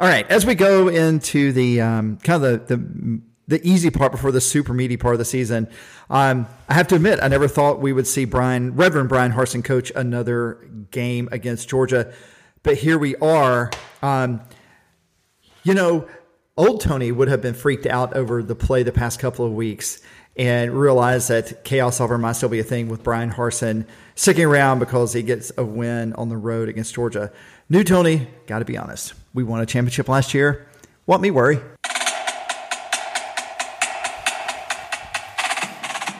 All right, as we go into the um, kind of the, the the easy part before the super meaty part of the season, um, I have to admit I never thought we would see Bryan Reverend Bryan Harsin coach another game against Georgia, but here we are. Um, you know, old Tony would have been freaked out over the play the past couple of weeks and realized that chaos over might still be a thing with Bryan Harsin sticking around because he gets a win on the road against Georgia. New Tony, got to be honest we won a championship last year. What me worry?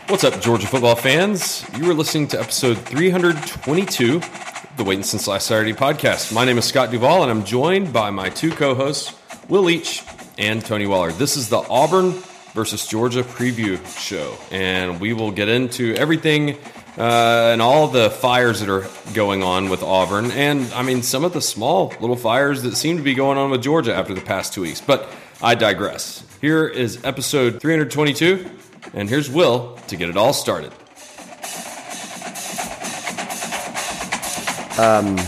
What's up, Georgia football fans? You are listening to episode 322 of the Waiting Since Last Saturday podcast. My name is Scott Duvall, and I'm joined by my two co hosts, Will Leach and Tony Waller. This is the Auburn versus Georgia preview show, and we will get into everything uh, and all the fires that are going on with Auburn, and I mean some of the small little fires that seem to be going on with Georgia after the past two weeks. But I digress. Here is episode 322, and here's Will to get it all started. Um,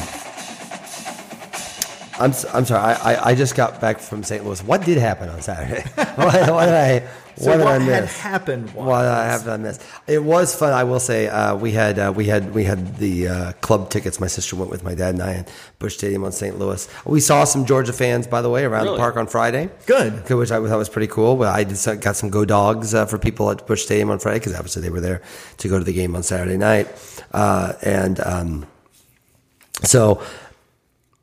I'm I'm sorry. I, I just got back from St. Louis. What did happen on Saturday? why, what did I so what, what had happened? Was, what I have done this. It was fun. I will say uh, we had uh, we had we had the uh, club tickets. My sister went with my dad and I at Busch Stadium on St. Louis. We saw some Georgia fans, by the way, around really? the park on Friday. Good, which I thought was pretty cool. But I did, got some go dogs uh, for people at Busch Stadium on Friday because obviously they were there to go to the game on Saturday night, uh, and um, so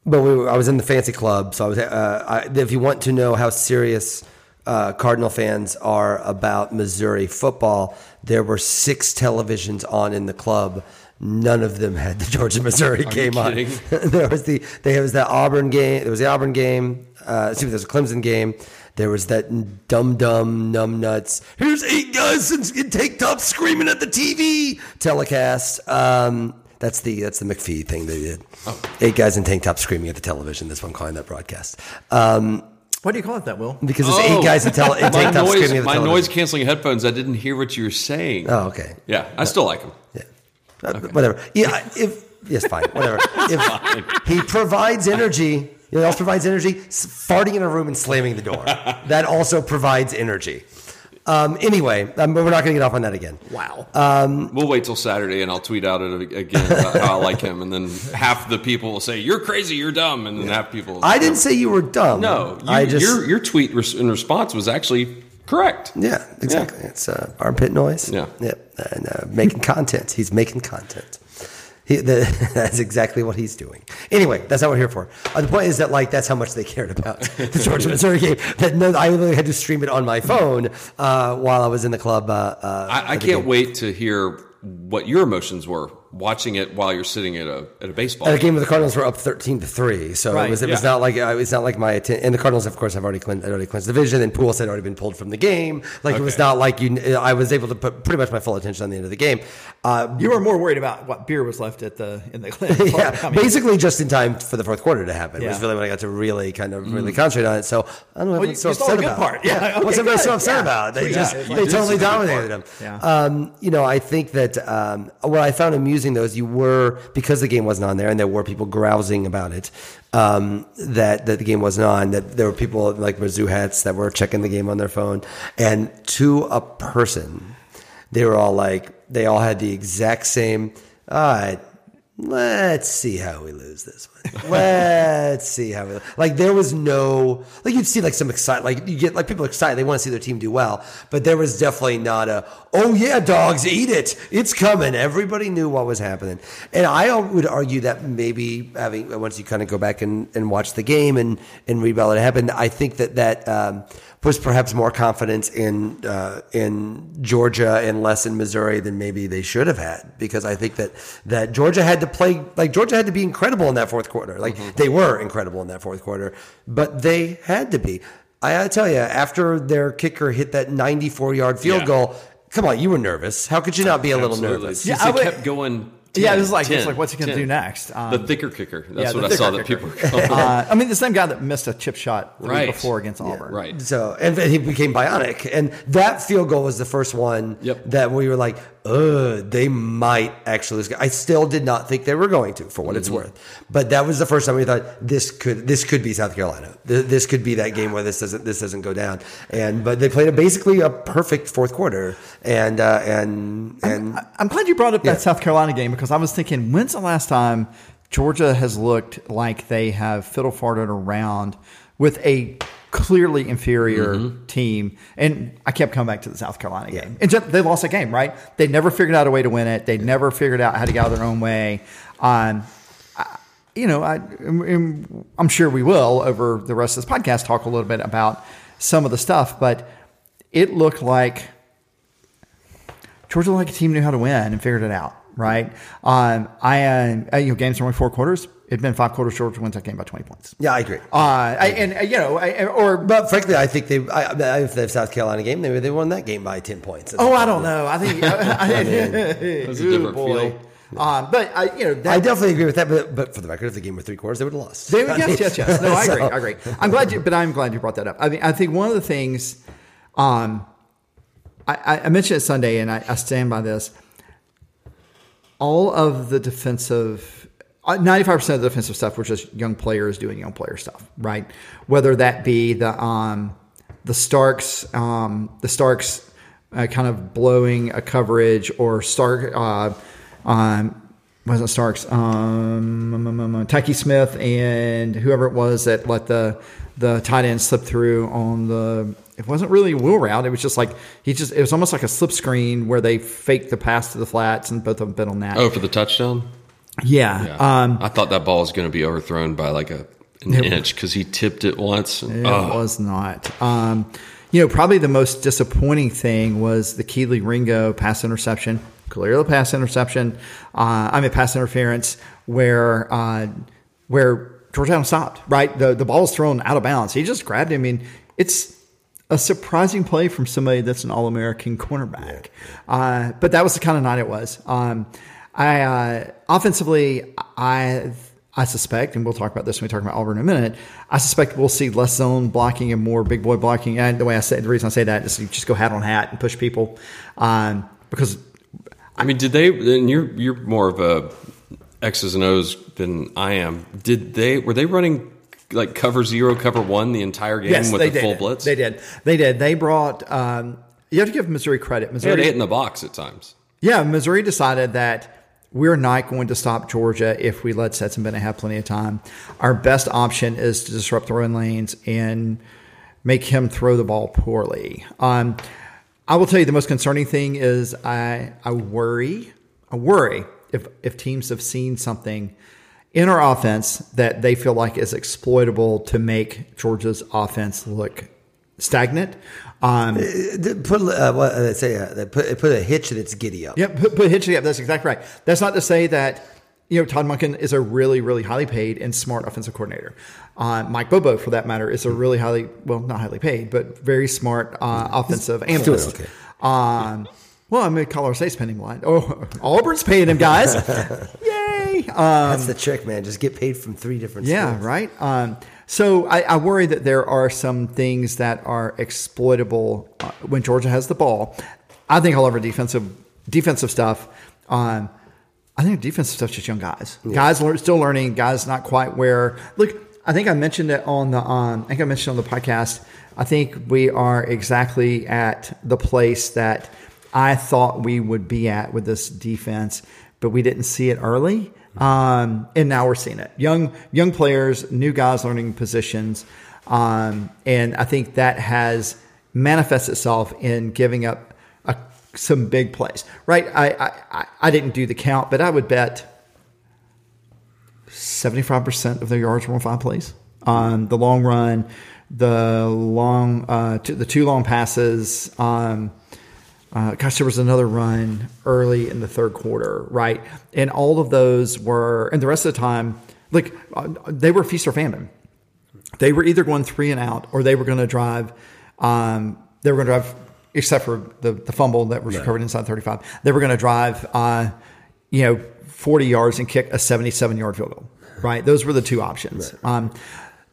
but we were, I was in the fancy club, so I was. Uh, I, if you want to know how serious uh, Cardinal fans are about Missouri football, there were six televisions on in the club. None of them had the Georgia Missouri game on. there was the there was the Auburn game. There was the Auburn game. Uh, excuse me, there was a Clemson game. There was that dumb dumb numb nuts. Here's eight guys in, in tank tops screaming at the TV telecast. Um, that's the that's the McAfee thing they did. Oh. Eight guys in tank tops screaming at the television. That's what I'm calling that broadcast. Um, why do you call it that, Will? Because it's eight guys in, tele- in tank tops screaming at the My television. noise canceling headphones. I didn't hear what you were saying. Oh, okay. Yeah, I still like them. Yeah, uh, whatever. Yeah, if yes, fine, whatever. if fine. he provides energy, he also provides energy. Farting in a room and slamming the door. that also provides energy. Um, anyway, um, we're not going to get off on that again. Wow. Um, we'll wait till Saturday and I'll tweet out it again about how I like him, and then half the people will say you're crazy, you're dumb, and then half people. I didn't say you were dumb. No, you, I just your your tweet in response was actually correct. Yeah, exactly. Yeah. It's uh, armpit noise. Yeah, yep, and uh, making content. He's making content. He, the, that's exactly what he's doing. Anyway, that's not what we're here for. Uh, the point is that like that's how much they cared about the Georgia Missouri game. That no, I literally had to stream it on my phone uh, while I was in the club. Uh, uh I, I can't game. wait to hear what your emotions were watching it while you're sitting at a at a baseball. At a game where the Cardinals were up thirteen to three, so right, it was it yeah. was not like uh, it's not like my attention and the Cardinals of course have already cleansed, already cleansed the division, and Pujols had already been pulled from the game. Like okay. it was not like you. I was able to put pretty much my full attention on the end of the game. Uh, you were more worried about what beer was left at the in the yeah, I mean, basically just in time for the fourth quarter to happen. Yeah. Was really when I got to really kind of really mm. concentrate on it. So I don't know well, what's so upset about. Part. Yeah, yeah. Okay, what's everybody so upset about? They just they totally dominated them. Yeah. Um, you know, I think that um, what I found amusing though is you were because the game wasn't on there, and there were people grousing about it. Um, that that the game wasn't on. That there were people like Mizzou hats that were checking the game on their phone, and to a person, they were all like, they all had the exact same. Right, let's see how we lose this one. let's see how we like. There was no like you'd see like some excited like you get like people excited they want to see their team do well, but there was definitely not a oh yeah dogs eat it it's coming. Everybody knew what was happening, and I would argue that maybe having once you kind of go back and, and watch the game and and read about what happened, I think that that. Um, was perhaps more confidence in uh, in Georgia and less in Missouri than maybe they should have had because I think that that Georgia had to play like Georgia had to be incredible in that fourth quarter like mm-hmm. they were incredible in that fourth quarter but they had to be I gotta tell you after their kicker hit that 94 yard field yeah. goal come on you were nervous how could you not be a little Absolutely. nervous yeah, I would, kept going 10, yeah, it was like, 10, like what's he going to do next? Um, the thicker kicker. That's yeah, what I saw kicker. that people were uh, I mean, the same guy that missed a chip shot right. before against Auburn. Yeah, right. So, and he became bionic. And that field goal was the first one yep. that we were like, uh, they might actually lose. I still did not think they were going to, for what mm-hmm. it's worth. But that was the first time we thought this could this could be South Carolina. This could be that game where this doesn't this doesn't go down. And but they played a basically a perfect fourth quarter. And uh, and and I'm, I'm, glad you brought up yeah. that South Carolina game because I was thinking, when's the last time Georgia has looked like they have fiddle farted around with a clearly inferior mm-hmm. team. And I kept coming back to the South Carolina yeah. game. And just, they lost a game, right? They never figured out a way to win it. They never figured out how to get out their own way. Um, I, you know, I, I'm sure we will over the rest of this podcast talk a little bit about some of the stuff, but it looked like Georgia like a team knew how to win and figured it out, right? Um, I, uh, you know, games are only four quarters it'd been five quarters. Georgia wins that game by twenty points. Yeah, I agree. Uh, I, and uh, you know, I, or but frankly, I think they. I, if the South Carolina game, they they won that game by ten points. Oh, I don't know. I think I, mean, a different boy. feel. Um, but I, you know, that, I definitely agree with that. But, but for the record, if the game were three quarters, they would have lost. They would, yes, yes, yes. No, I agree. so. I agree. I'm glad you, but I'm glad you brought that up. I mean, I think one of the things, um, I, I mentioned it Sunday, and I, I stand by this. All of the defensive 95% of the defensive stuff was just young players doing young player stuff, right? Whether that be the um, the Starks, um, the Starks uh, kind of blowing a coverage, or Stark, uh, um, wasn't Starks, um, um, um, um, Tykee Smith and whoever it was that let the the tight end slip through on the. It wasn't really a wheel route. It was just like he just. It was almost like a slip screen where they faked the pass to the flats, and both of them been on that. Oh, for the touchdown. Yeah. yeah. Um, I thought that ball was going to be overthrown by like a, an it, inch because he tipped it once. And, it oh. was not. Um, you know, probably the most disappointing thing was the Kelee Ringo pass interception, clearly a pass interception. Uh, I mean, pass interference where uh, where Georgetown stopped. Right, the the ball was thrown out of bounds. He just grabbed him. I mean, it's a surprising play from somebody that's an All American cornerback. Uh, but that was the kind of night it was. Um, I uh, offensively, I I suspect, and we'll talk about this when we talk about Auburn in a minute. I suspect we'll see less zone blocking and more big boy blocking. And the way I say, the reason I say that is you just go hat on hat and push people, um, because. I mean, did they? And you're you're more of a X's and O's than I am. Did they? Were they running like cover zero, cover one the entire game yes, with the did. full blitz? They did. They did. They brought. Um, you have to give Missouri credit. Missouri they had eight in the box at times. Yeah, Missouri decided that we're not going to stop Georgia if we let Stetson Bennett have plenty of time. Our best option is to disrupt the run lanes and make him throw the ball poorly. Um, I will tell you the most concerning thing is I I worry I worry if if teams have seen something in our offense that they feel like is exploitable to make Georgia's offense look stagnant um, uh, put uh, what uh, say uh, put put a hitch in its giddy up. Yep, put, put a hitch in it. That's exactly right. That's not to say that you know Todd Monken is a really really highly paid and smart offensive coordinator. Uh, Mike Bobo, for that matter, is a really highly well not highly paid but very smart uh, offensive analyst. Okay. Um, well, I mean, Colorado State's paying him line. Oh, Auburn's paying him, guys. Yay! Um, That's the trick, man. Just get paid from three different. Yeah, schools. right. Um, so I, I, worry that there are some things that are exploitable uh, when Georgia has the ball. I think all of our defensive defensive stuff. Um, I think defensive stuff just young guys. Yeah. Guys learn, still learning. Guys not quite where. Look, I think I mentioned it on the. Um, I think I mentioned on the podcast. I think we are exactly at the place that I thought we would be at with this defense, but we didn't see it early. Um, and now we're seeing it. Young young players, new guys learning positions, um, and I think that has manifests itself in giving up a, some big plays. Right? I, I I didn't do the count, but I would bet seventy five percent of their yards were on five plays. On the long run, the long uh, the two long passes. Um, uh, gosh, there was another run early in the third quarter, right? And all of those were, and the rest of the time, like uh, they were feast or famine. They were either going three and out, or they were going to drive. Um, they were going to drive, except for the, the fumble that was recovered inside 35. They were going to drive, uh, you know, 40 yards and kick a 77 yard field goal, right? Those were the two options. Right. Um,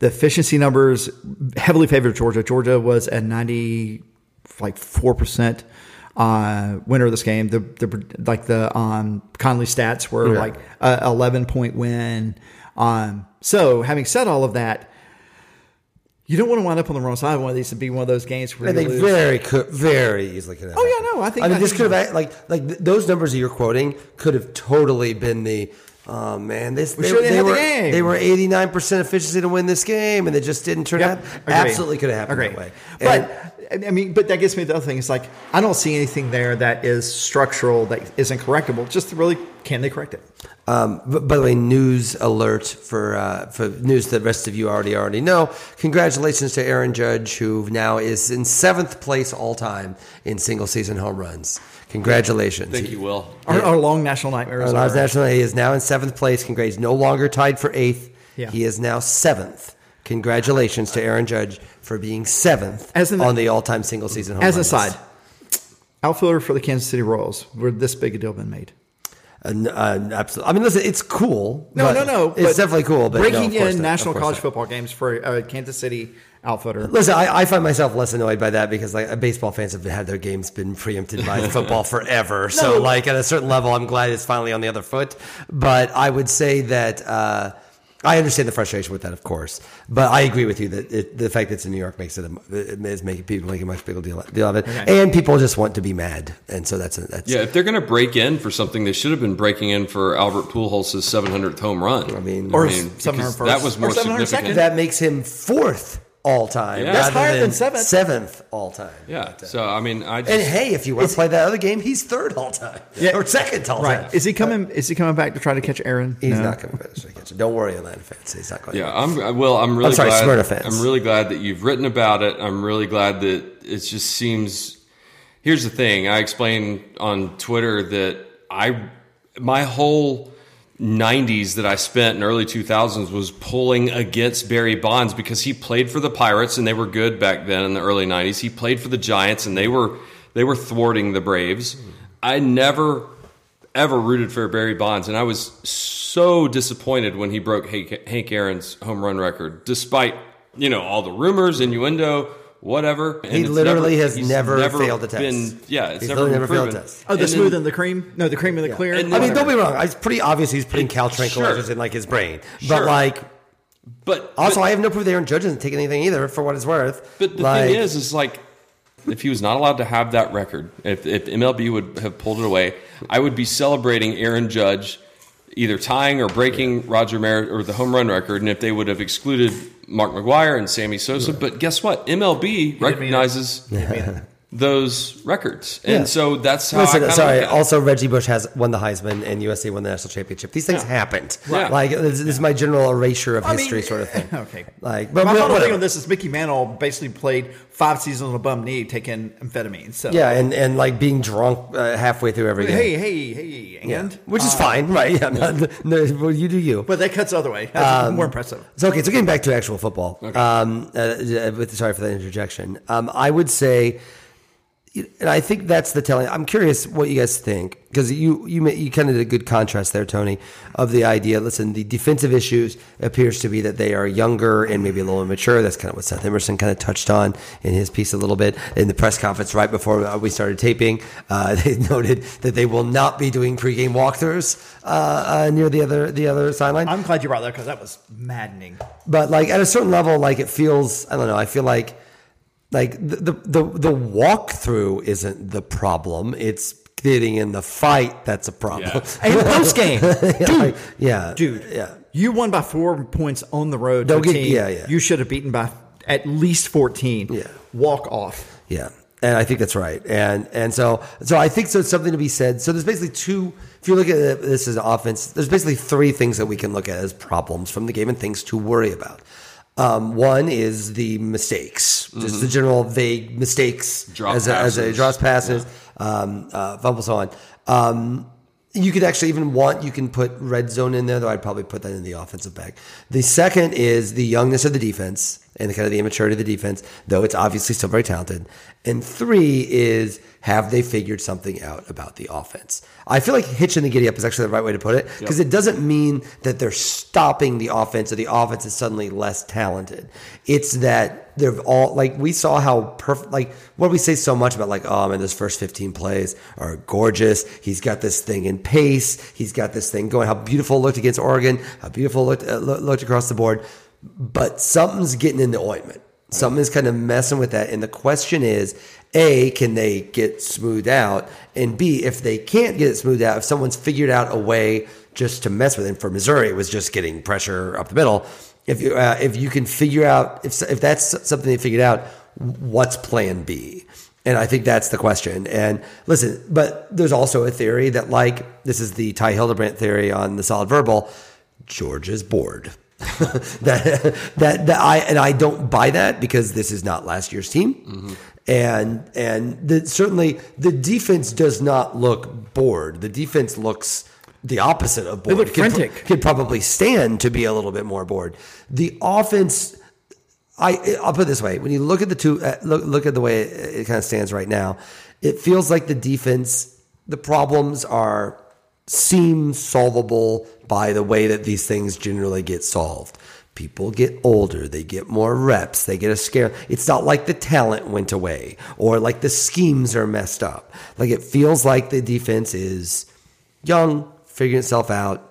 the efficiency numbers heavily favored Georgia. Georgia was at 90, like 4% uh, winner of this game. The, the like the um, Connelly stats were Yeah. like a 11 point win. Um, so having said all of that, you don't want to wind up on the wrong side of one of these to be one of those games where think lose. very could very easily could have. Oh, yeah, no, I think- I mean, this could have like like th- those numbers that you're quoting could have totally been the. Oh man, this they, should've they had the were game. they were 89 percent efficiency to win this game, and it just didn't turn Yep, out. agree. Absolutely could have happened Agree. that way. And- But I mean, but that gets me to the other thing. It's like I don't see anything there that is structural that isn't correctable. Just really, can they correct it? Um, by the way, news alert for uh, for news that the rest of you already already know. Congratulations to Aaron Judge, who now is in seventh place all time in single season home runs. Congratulations! Thank you, Will. Our, our long national nightmare Our Lives over. National he is now in seventh place. Congrats! He's no longer tied for eighth. Yeah. He is now seventh. Congratulations to Aaron Judge for being seventh As an- on the all-time single season home As run a side, outfielder for the Kansas City Royals, where this big a deal been made. Uh, uh, absolutely. I mean, listen, it's cool. No, no, no. It's definitely cool. But breaking course in not. National college not. football games for a Kansas City outfielder. Listen, I, I find myself less annoyed by that because like baseball fans have had their games been preempted by football forever. So No. like at a certain level, I'm glad it's finally on the other foot. But I would say that uh, I understand the frustration with that, of course. But I agree with you that it, the fact that it's in New York makes it, a, it is making people make a much bigger deal, deal of it, Okay. and people just want to be mad, and so that's a, that's Yeah, if they're going to break in for something, they should have been breaking in for Albert Pujols' 700th home run. I mean- Or because 701st. that was more Or 702nd. significant. that makes him fourth all time. Yeah. That's higher than seventh. Seventh all time. yeah, so I mean, I just And hey, if you want to play that other game, he's third all time. Yeah. Or second all time. Is he coming? Is he coming back to try to catch Aaron? He's No. not going to finish the kitchen. Don't worry, Atlanta fans. He's not going. Yeah, I'm I- Will. I'm really I'm sorry, glad. Smyrna fans. I'm really glad that you've written about it. I'm really glad that it just seems. Here's the thing. I explained on Twitter that I my whole 90s that I spent in early 2000s was pulling against Barry Bonds because he played for the Pirates and they were good back then in the early 90s. He played for the Giants and they were they were thwarting the Braves. I never ever rooted for Barry Bonds, and I was so disappointed when he broke Hank, Aaron's home run record, despite you know all the rumors, innuendo, whatever. And He literally never- has he's never failed a test. Been, yeah, it's He's never literally never failed a test. Oh, the And smooth then- and the cream? No, the cream and the clear. And I then- mean, don't be wrong. It's pretty obvious he's putting cow tranquilizers Sure. in like his brain. Sure. But like, But also, but, I have no proof that Aaron Judge doesn't take anything either, for what it's worth. but the like, thing is, is like. If he was not allowed to have that record, if, if MLB would have pulled it away, I would be celebrating Aaron Judge either tying or breaking Roger Merritt or the home run record. And if they would have excluded Mark McGwire and Sammy Sosa, but guess what? MLB recognizes those records, and Yeah. so that's how. I Listen, kinda sorry. look at. Also, Reggie Bush has won the Heisman and USC won the national championship. These things happened. Right. Like this, this is my general erasure of I mean, history, sort of thing. Okay. Like, but my final thing whatever. on this is Mickey Mantle basically played five seasons on a bum knee taking amphetamine. So Yeah, and, and like being drunk uh, halfway through every game. hey, hey, hey, and Yeah. Which is uh, fine, right? Yeah, not- no, well, you do you. But that cuts the other way. That's Um, more impressive. So okay, so getting back to actual football. Um, uh, uh, with, sorry for that interjection. Um, I would say, and I think that's the telling. I'm curious what you guys think because you you you kind of did a good contrast there, Tony, of the idea. Listen, the defensive issues appears to be that they are younger and maybe a little immature. That's kind of what Seth Emerson kind of touched on in his piece a little bit in the press conference right before uh, we started taping. Uh, they noted that they will not be doing pregame walkthroughs uh, uh, near the other the other sideline. I'm glad you brought that because that was maddening. but like at a certain level, like it feels. I don't know. I feel like like the the the, the walkthrough isn't the problem. It's getting in the fight that's a problem. Yeah. And post game, Like, yeah, dude, yeah. you won by four points on the road. Don't get- yeah, yeah. You should have beaten by at least 14. Yeah. Walk off. Yeah. And I think that's right. And and so so I think so it's something to be said. So there's basically two if you look at this as offense, there's basically three things that we can look at as problems from the game and things to worry about. Um, one is the mistakes, just the general vague mistakes Drop as a, as a passes. drops passes, um, uh, fumbles, so on. Um, you could actually even want you can put red zone in there, though I'd probably put that in the offensive back. The second is the youngness of the defense, and kind of the immaturity of the defense, though it's obviously still very talented. And three is have they figured something out about the offense? I feel like hitching the giddy up is actually the right way to put it because yep. it doesn't mean that they're stopping the offense or the offense is suddenly less talented. It's that they're all like we saw how perfect. Like what we say so much about like oh man, those first fifteen plays are gorgeous. He's got this thing in pace. He's got this thing going. How beautiful it looked against Oregon. How beautiful looked uh, looked across the board. But something's getting in the ointment. Something's kind of messing with that. And the question is, A, can they get smoothed out? And B, if they can't get it smoothed out, if someone's figured out a way just to mess with it, and for Missouri, it was just getting pressure up the middle. If you, uh, if you can figure out, if, if that's something they figured out, what's plan B? And I think that's the question. And listen, but there's also a theory that, like, this is the Ty Hildebrand theory on the solid verbal Georgia's bored. that, that that I and I don't buy that because this is not last year's team, mm-hmm. and and the, certainly the defense does not look bored. The defense looks the opposite of bored. They look frantic. Could, could probably stand to be a little bit more bored. The offense. I, I'll put it this way: when you look at the two, uh, look look at the way it, it kind of stands right now, it feels like the defense. The problems are seem solvable by the way that these things generally get solved. People get older, they get more reps, they get a scare. It's not like the talent went away or like the schemes are messed up. Like it feels like the defense is young, figuring itself out,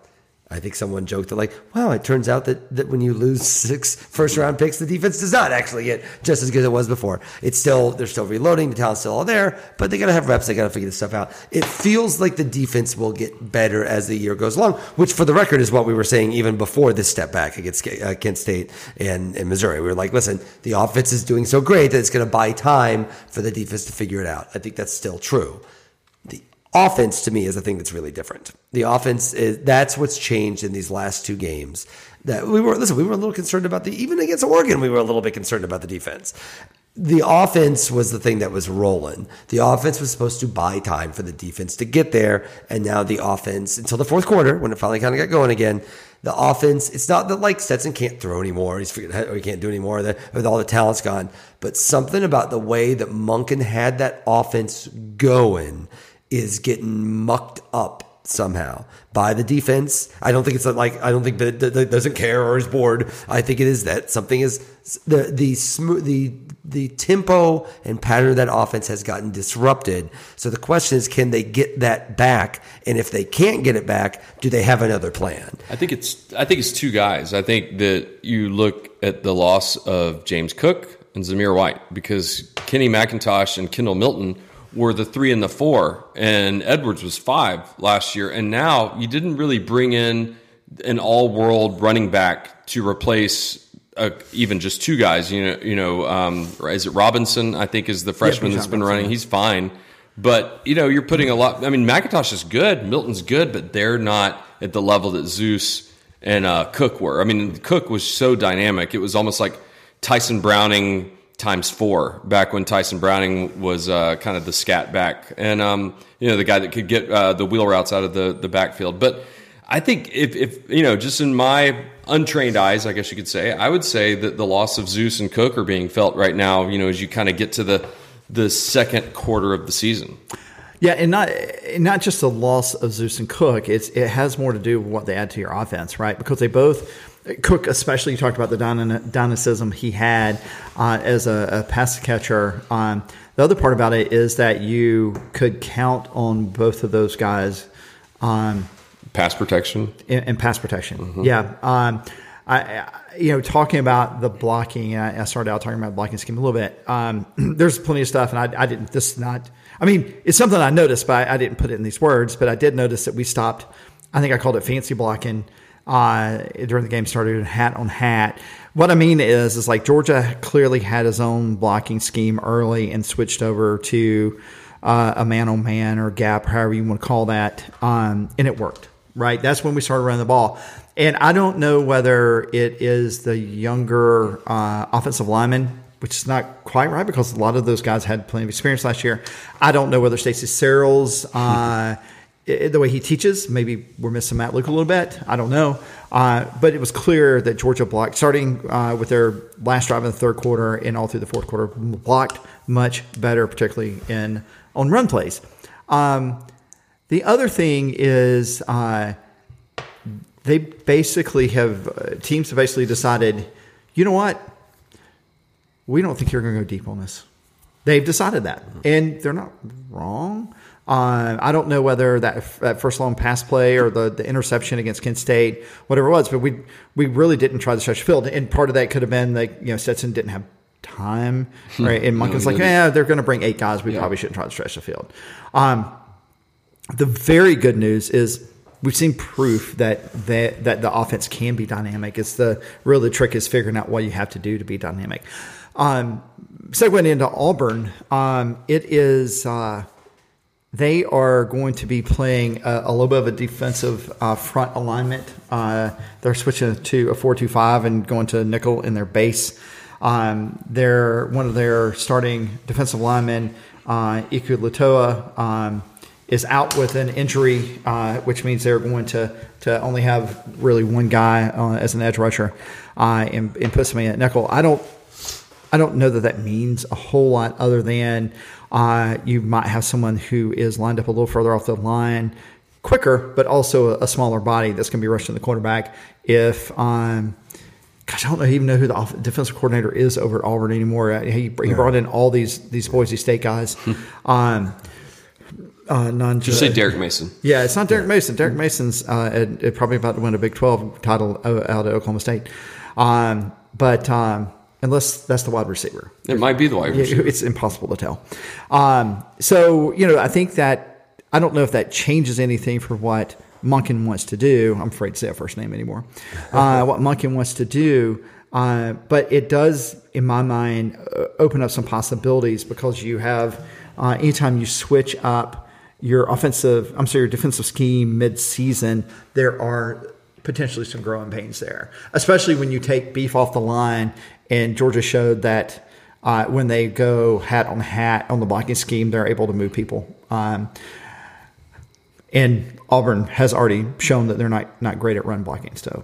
I think someone joked that like, wow, it turns out that, that when you lose six first round picks, the defense does not actually get just as good as it was before. It's still they're still reloading, the talent's still all there, but they gotta have reps, they gotta figure this stuff out. It feels like the defense will get better as the year goes along, which for the record is what we were saying even before this step back against uh, Kent State and, and Missouri. We were like, listen, the offense is doing so great that it's gonna buy time for the defense to figure it out. I think that's still true offense to me is the thing that's really different. The offense is that's what's changed in these last two games. That we were listen, we were a little concerned about the even against Oregon, we were a little bit concerned about the defense. The offense was the thing that was rolling. The offense was supposed to buy time for the defense to get there, and now the offense until the fourth quarter when it finally kind of got going again. The offense, it's not that like Stetson can't throw anymore. He's or he can't do anymore. With all the talent's gone, but something about the way that Monken had that offense going is getting mucked up somehow by the defense. I don't think it's like I don't think that, that, doesn't care or is bored. I think it is that something is the the smooth the the tempo and pattern of that offense has gotten disrupted. So the question is, can they get that back? And if they can't get it back, do they have another plan? I think it's I think it's two guys. I think that you look at the loss of James Cook and Zamir White because Kenny McIntosh and Kendall Milton were the three and the four, and Edwards was five last year. And now you didn't really bring in an all-world running back to replace uh, even just two guys. You know, you know, um, is it Robinson? I think is the freshman yeah, that's been running. He's fine, but you know, you're putting a lot. I mean, McIntosh is good, Milton's good, but they're not at the level that Zeus and uh, Cook were. I mean, Cook was so dynamic; it was almost like Tyson Browning times four back when Tyson Browning was uh, kind of the scat back and um, you know the guy that could get uh, the wheel routes out of the the backfield. But I think if, if you know just in my untrained eyes, I guess you could say, I would say that the loss of Zeus and Cook are being felt right now. You know, as you kind of get to the the second quarter of the season. Yeah, and not not just the loss of Zeus and Cook. It's it has more to do with what they add to your offense, right? Because they both Cook, especially, you talked about the dynamicism he had uh, as a, a, pass catcher. Um, the other part about it is that you could count on both of those guys. Um, pass protection and, pass protection. Mm-hmm. Yeah. Um, I, you know, talking about the blocking, I, I, started out talking about blocking scheme a little bit. Um, there's plenty of stuff, and I, I, didn't. This not. I mean, it's something I noticed, but I, I, didn't put it in these words. But I did notice that we stopped. I think I called it fancy blocking uh, during the game started hat on hat. What I mean is, is like Georgia clearly had his own blocking scheme early and switched over to uh, a man on man or gap, however you want to call that, um, and it worked. Right, that's when we started running the ball. And I don't know whether it is the younger uh, offensive lineman, which is not quite right because a lot of those guys had plenty of experience last year. I don't know whether Stacey Searels uh, it, the way he teaches, maybe we're missing Matt Luke a little bit. I don't know. Uh, but it was clear that Georgia blocked, starting uh, with their last drive in the third quarter and all through the fourth quarter, blocked much better, particularly in on run plays. Um, the other thing is uh, they basically have uh, teams have basically decided, you know what, we don't think you're going to go deep on this. They've decided that, and they're not wrong. Uh, I don't know whether that that first long pass play or the, the interception against Kent State, whatever it was, but we we really didn't try to stretch the field, and part of that could have been like you know Stetson didn't have time, hmm. right? And Monken's no, like, yeah, they're going to bring eight guys. We yeah. probably shouldn't try to stretch the field. Um, the very good news is we've seen proof that that that the offense can be dynamic. It's the really the trick is figuring out what you have to do to be dynamic. Um, segueing into Auburn, um, it is. Uh, they are going to be playing a, a little bit of a defensive uh, front alignment. Uh, they're switching to a four-two-five and going to nickel in their base. Um, they're one of their starting defensive linemen, uh, Iku Latoa, um, is out with an injury, uh, which means they're going to to only have really one guy uh, as an edge rusher uh, and, and put somebody at nickel. I don't I don't know that that means a whole lot other than uh, you might have someone who is lined up a little further off the line quicker, but also a, a smaller body that's going to be rushing the quarterback. If, um, gosh, I don't even know who the off- defensive coordinator is over at Auburn anymore. Uh, he, he brought in all these these Boise State guys. um, uh, non Just say Derek Mason. Yeah, it's not Derek Mason. Derek Mason's uh, probably about to win a Big Twelve title out at Oklahoma State. Um, but um, unless that's the wide receiver. It might be the wide receiver. It's impossible to tell. Um, so, you know, I think that, I don't know if that changes anything for what Monken wants to do. I'm afraid to say a first name anymore. Uh, what Monken wants to do. Uh, but it does, in my mind, uh, open up some possibilities because you have, uh, anytime you switch up your offensive, I'm sorry, your defensive scheme mid-season, there are potentially some growing pains there, especially when you take beef off the line and Georgia showed that uh, when they go hat on hat on the blocking scheme, they're able to move people. Um, and Auburn has already shown that they're not, not great at run blocking. So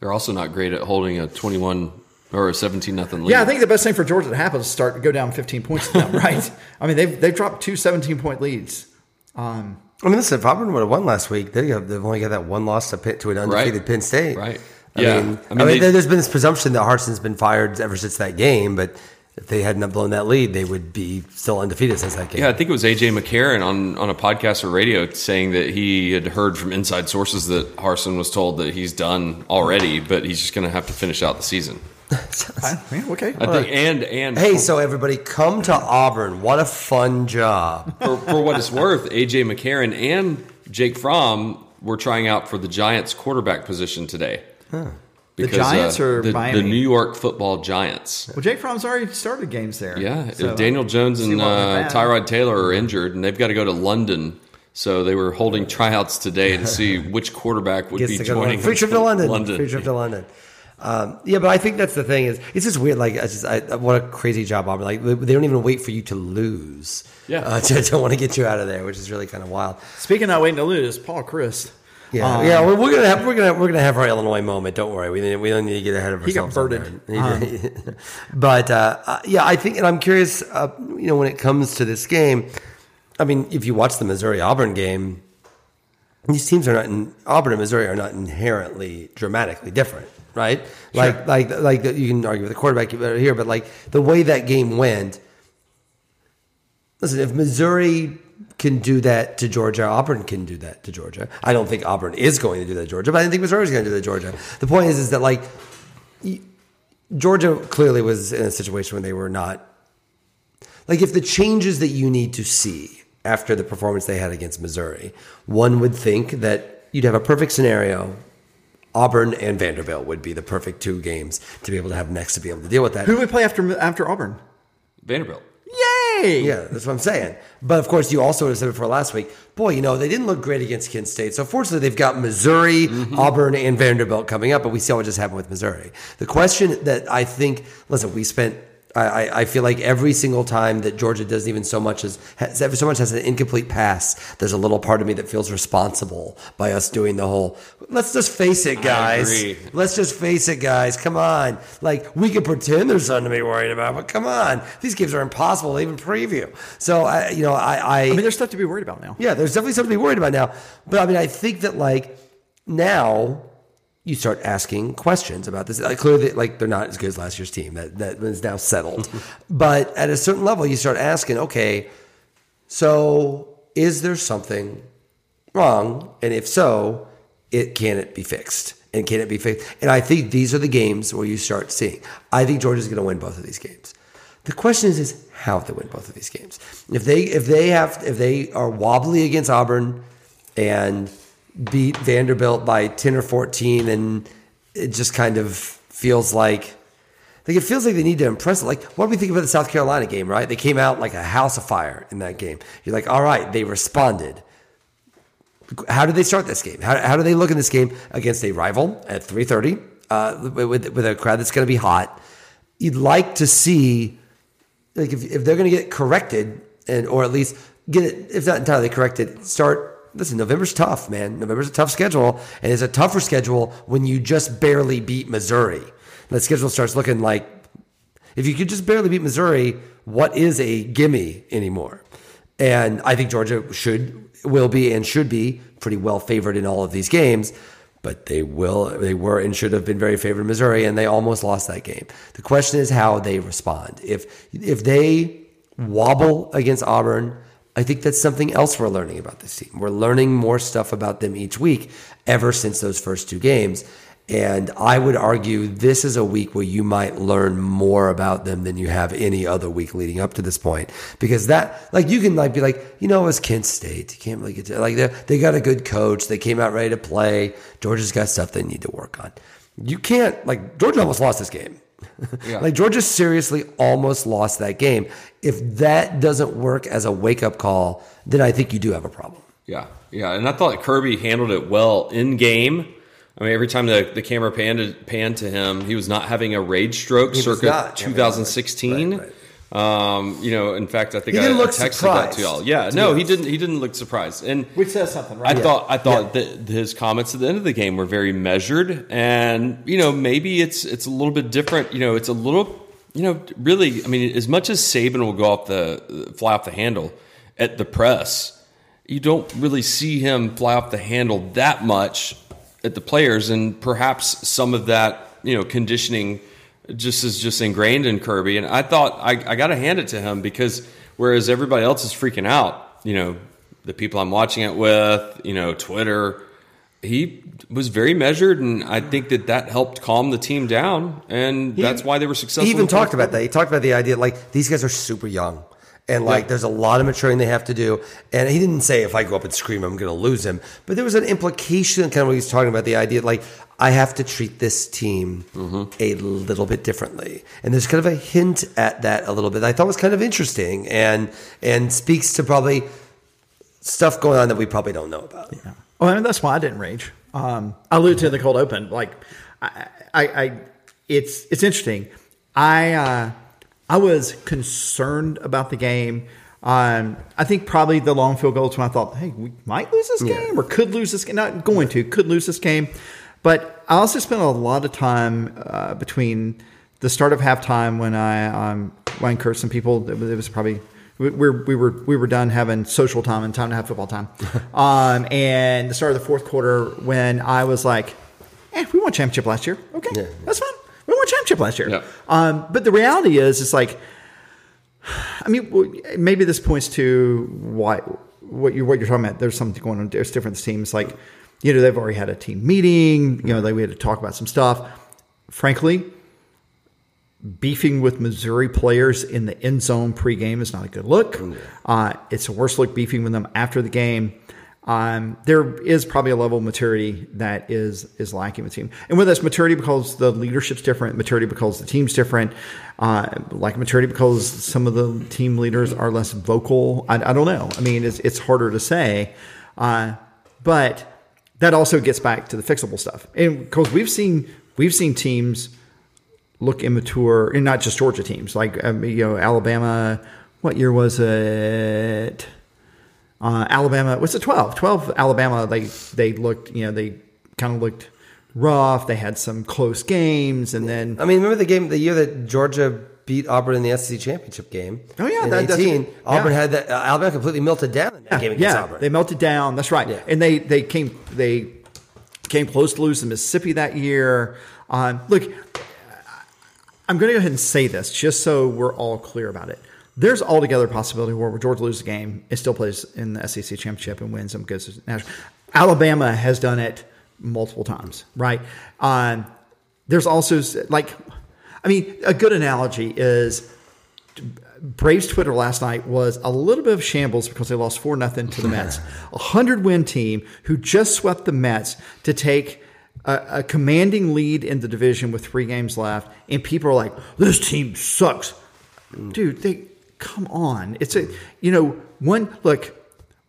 they're also not great at holding a 21 or a 17 nothing lead. Yeah, I think the best thing for Georgia to happen is start to go down 15 points to them, right? I mean, they've, they've dropped two 17 point leads. Um, I mean, listen, if Auburn would have won last week, they have, they've only got that one loss to, Pitt, to an undefeated right. Penn State. Right. I yeah, mean, I mean, I mean they, there's been this presumption that Harsin's been fired ever since that game, but if they hadn't blown that lead, they would be still undefeated since that game. Yeah, I think it was AJ McCarron on, on a podcast or radio saying that he had heard from inside sources that Harsin was told that he's done already, but he's just going to have to finish out the season. yeah, okay. I think, right. and and hey, for, so everybody come to Auburn. What a fun job! For, for what it's worth, AJ McCarron and Jake Fromm were trying out for the Giants quarterback position today. Huh. Because, the Giants uh, or the, Miami? The New York Football Giants. Well, Jake Fromm's already started games there. Yeah, so Daniel Jones and uh, Tyrod Taylor are injured, and they've got to go to London. So they were holding tryouts today to see which quarterback would be joining. Free trip to London. London. Free trip to London. Um, yeah, but I think that's the thing is it's just weird. Like, I just, I, what a crazy job, Auburn. Like, they don't even wait for you to lose. Yeah, uh, to, to want to get you out of there, which is really kind of wild. Speaking of waiting to lose, Paul Chryst yeah, um, yeah. We're, we're, gonna have we're gonna we're gonna have our Illinois moment. Don't worry. We we don't need to get ahead of ourselves. He got birded. Um, but uh, uh, yeah, I think, and I'm curious. Uh, you know, when it comes to this game, I mean, if you watch the Missouri Auburn game, these teams are not in Auburn and Missouri are not inherently dramatically different, right? Sure. Like like like you can argue with the quarterback here, but like the way that game went. Listen, if Missouri can do that to Georgia. Auburn can do that to Georgia. I don't think Auburn is going to do that to Georgia, but I don't think Missouri is going to do that to Georgia. The point is, is that like Georgia clearly was in a situation where they were not like if the changes that you need to see after the performance they had against Missouri, one would think that you'd have a perfect scenario. Auburn and Vanderbilt would be the perfect two games to be able to have next to be able to deal with that. Who would play after after Auburn? Vanderbilt. Yeah, that's what I'm saying. But of course, you also said before last week, boy, you know, they didn't look great against Kent State. So fortunately, they've got Missouri, mm-hmm. Auburn, and Vanderbilt coming up, but we see what just happened with Missouri. The question that I think, listen, we spent I, I feel like every single time that Georgia doesn't even so much as has, ever so much has an incomplete pass, there's a little part of me that feels responsible by us doing the whole. Let's just face it, guys. Let's just face it, guys. Come on, like we can pretend there's something to be worried about, but come on, these games are impossible to even preview. So I, you know, I, I, I mean, there's stuff to be worried about now. Yeah, there's definitely something to be worried about now. But I mean, I think that like now you start asking questions about this. Like clearly, like they're not as good as last year's team. That that is now settled. but at a certain level, you start asking, okay, so is there something wrong? And if so, it can it be fixed? And can it be fixed? And I think these are the games where you start seeing. I think Georgia's going to win both of these games. The question is, is how they win both of these games. If they if they have if they are wobbly against Auburn and beat Vanderbilt by 10 or 14 and it just kind of feels like like it feels like they need to impress it. Like, what do we think about the South Carolina game, right? They came out like a house of fire in that game. You're like, all right, they responded. How did they start this game? How, how do they look in this game against a rival at 3:30 uh, with with a crowd that's going to be hot? You'd like to see, like, if, if they're going to get corrected and or at least get it, if not entirely corrected, start listen, November's tough, man. November's a tough schedule, and it's a tougher schedule when you just barely beat Missouri. The schedule starts looking like if you could just barely beat Missouri, what is a gimme anymore? And I think Georgia should, will be, and should be pretty well favored in all of these games. But they will, they were, and should have been very favored in Missouri, and they almost lost that game. The question is how they respond. If if they wobble against Auburn I think that's something else we're learning about this team. We're learning more stuff about them each week ever since those first two games. And I would argue this is a week where you might learn more about them than you have any other week leading up to this point. Because that, like, you can like be like, you know, it's Kent State. You can't really get to, like, they got a good coach. They came out ready to play. Georgia's got stuff they need to work on. You can't, like, Georgia almost lost this game. Yeah. like Georgia seriously almost lost that game. If that doesn't work as a wake up call, then I think you do have a problem. Yeah, yeah, and I thought Kirby handled it well in game. I mean, every time the, the camera panned, panned to him, he was not having a rage stroke he circa 2016. Right, right. Um, you know, in fact, I think I, I texted surprised. that to y'all. Yeah, no, he didn't. He didn't look surprised, and which says something, right? I yeah. thought I thought yeah. that his comments at the end of the game were very measured, and you know, maybe it's it's a little bit different. You know, it's a little, you know, really. I mean, as much as Saban will go off the fly off the handle at the press, you don't really see him fly off the handle that much at the players, and perhaps some of that, you know, conditioning just is just ingrained in Kirby. And I thought I, I got to hand it to him because whereas everybody else is freaking out, you know, the people I'm watching it with, you know, Twitter, he was very measured, and I think that that helped calm the team down, and he, that's why they were successful. He even talked about that. He talked about the idea like these guys are super young. And like, yeah. there's a lot of maturing they have to do. And he didn't say if I go up and scream, I'm going to lose him. But there was an implication, kind of what he's talking about the idea, like I have to treat this team mm-hmm. a little bit differently. And there's kind of a hint at that a little bit. I thought was kind of interesting and and speaks to probably stuff going on that we probably don't know about. Yeah. Well, I mean, that's why I didn't rage. Um, I alluded to the cold open. Like, I, I, I it's it's interesting. I. Uh, I was concerned about the game. Um, I think probably the long field goals when I thought, hey, we might lose this game yeah. or could lose this game. Not going to, could lose this game. But I also spent a lot of time uh, between the start of halftime when I um, when cursed some people. It was, it was probably we, were we were we were done having social time and time to have football time, um, and the start of the fourth quarter when I was like, "Eh, we won championship last year. Okay, yeah. that's fine championship last year. Yeah. Um, but the reality is, it's like, I mean, maybe this points to why what you what you're talking about. There's something going on. There's different teams. Like, you know, they've already had a team meeting. You know, they we had to talk about some stuff. Frankly, beefing with Missouri players in the end zone pregame is not a good look. Uh, it's a worse look beefing with them after the game um, there is probably a level of maturity that is is lacking with the team. And whether that's maturity because the leadership's different, maturity because the team's different, uh, like maturity because some of the team leaders are less vocal. I, I don't know. I mean, it's it's harder to say, uh, but that also gets back to the fixable stuff, and because we've seen we've seen teams look immature, and not just Georgia teams, like um, you know Alabama. What year was it? Uh, Alabama was it 12? 12 Alabama. They they looked you know they kind of looked rough. They had some close games, and then I mean, remember the game the year that Georgia beat Auburn in the SEC championship game. Oh yeah, in that, eighteen. Auburn yeah. had that. Uh, Alabama completely melted down in that yeah, game against yeah, Auburn. They melted down. That's right. Yeah. And they they came they came close to losing Mississippi that year. Um, look, I'm going to go ahead and say this just so we're all clear about it. There's altogether a possibility where Georgia loses a game, it still plays in the SEC championship and wins and goes to national. Alabama has done it multiple times, right? Um, there's also like I mean, a good analogy is Braves Twitter last night was a little bit of shambles because they lost four nothing to the Mets, a hundred win team who just swept the Mets to take a, commanding lead in the division with three games left, and people are like, "This team sucks, dude." They come on, it's a you know one look,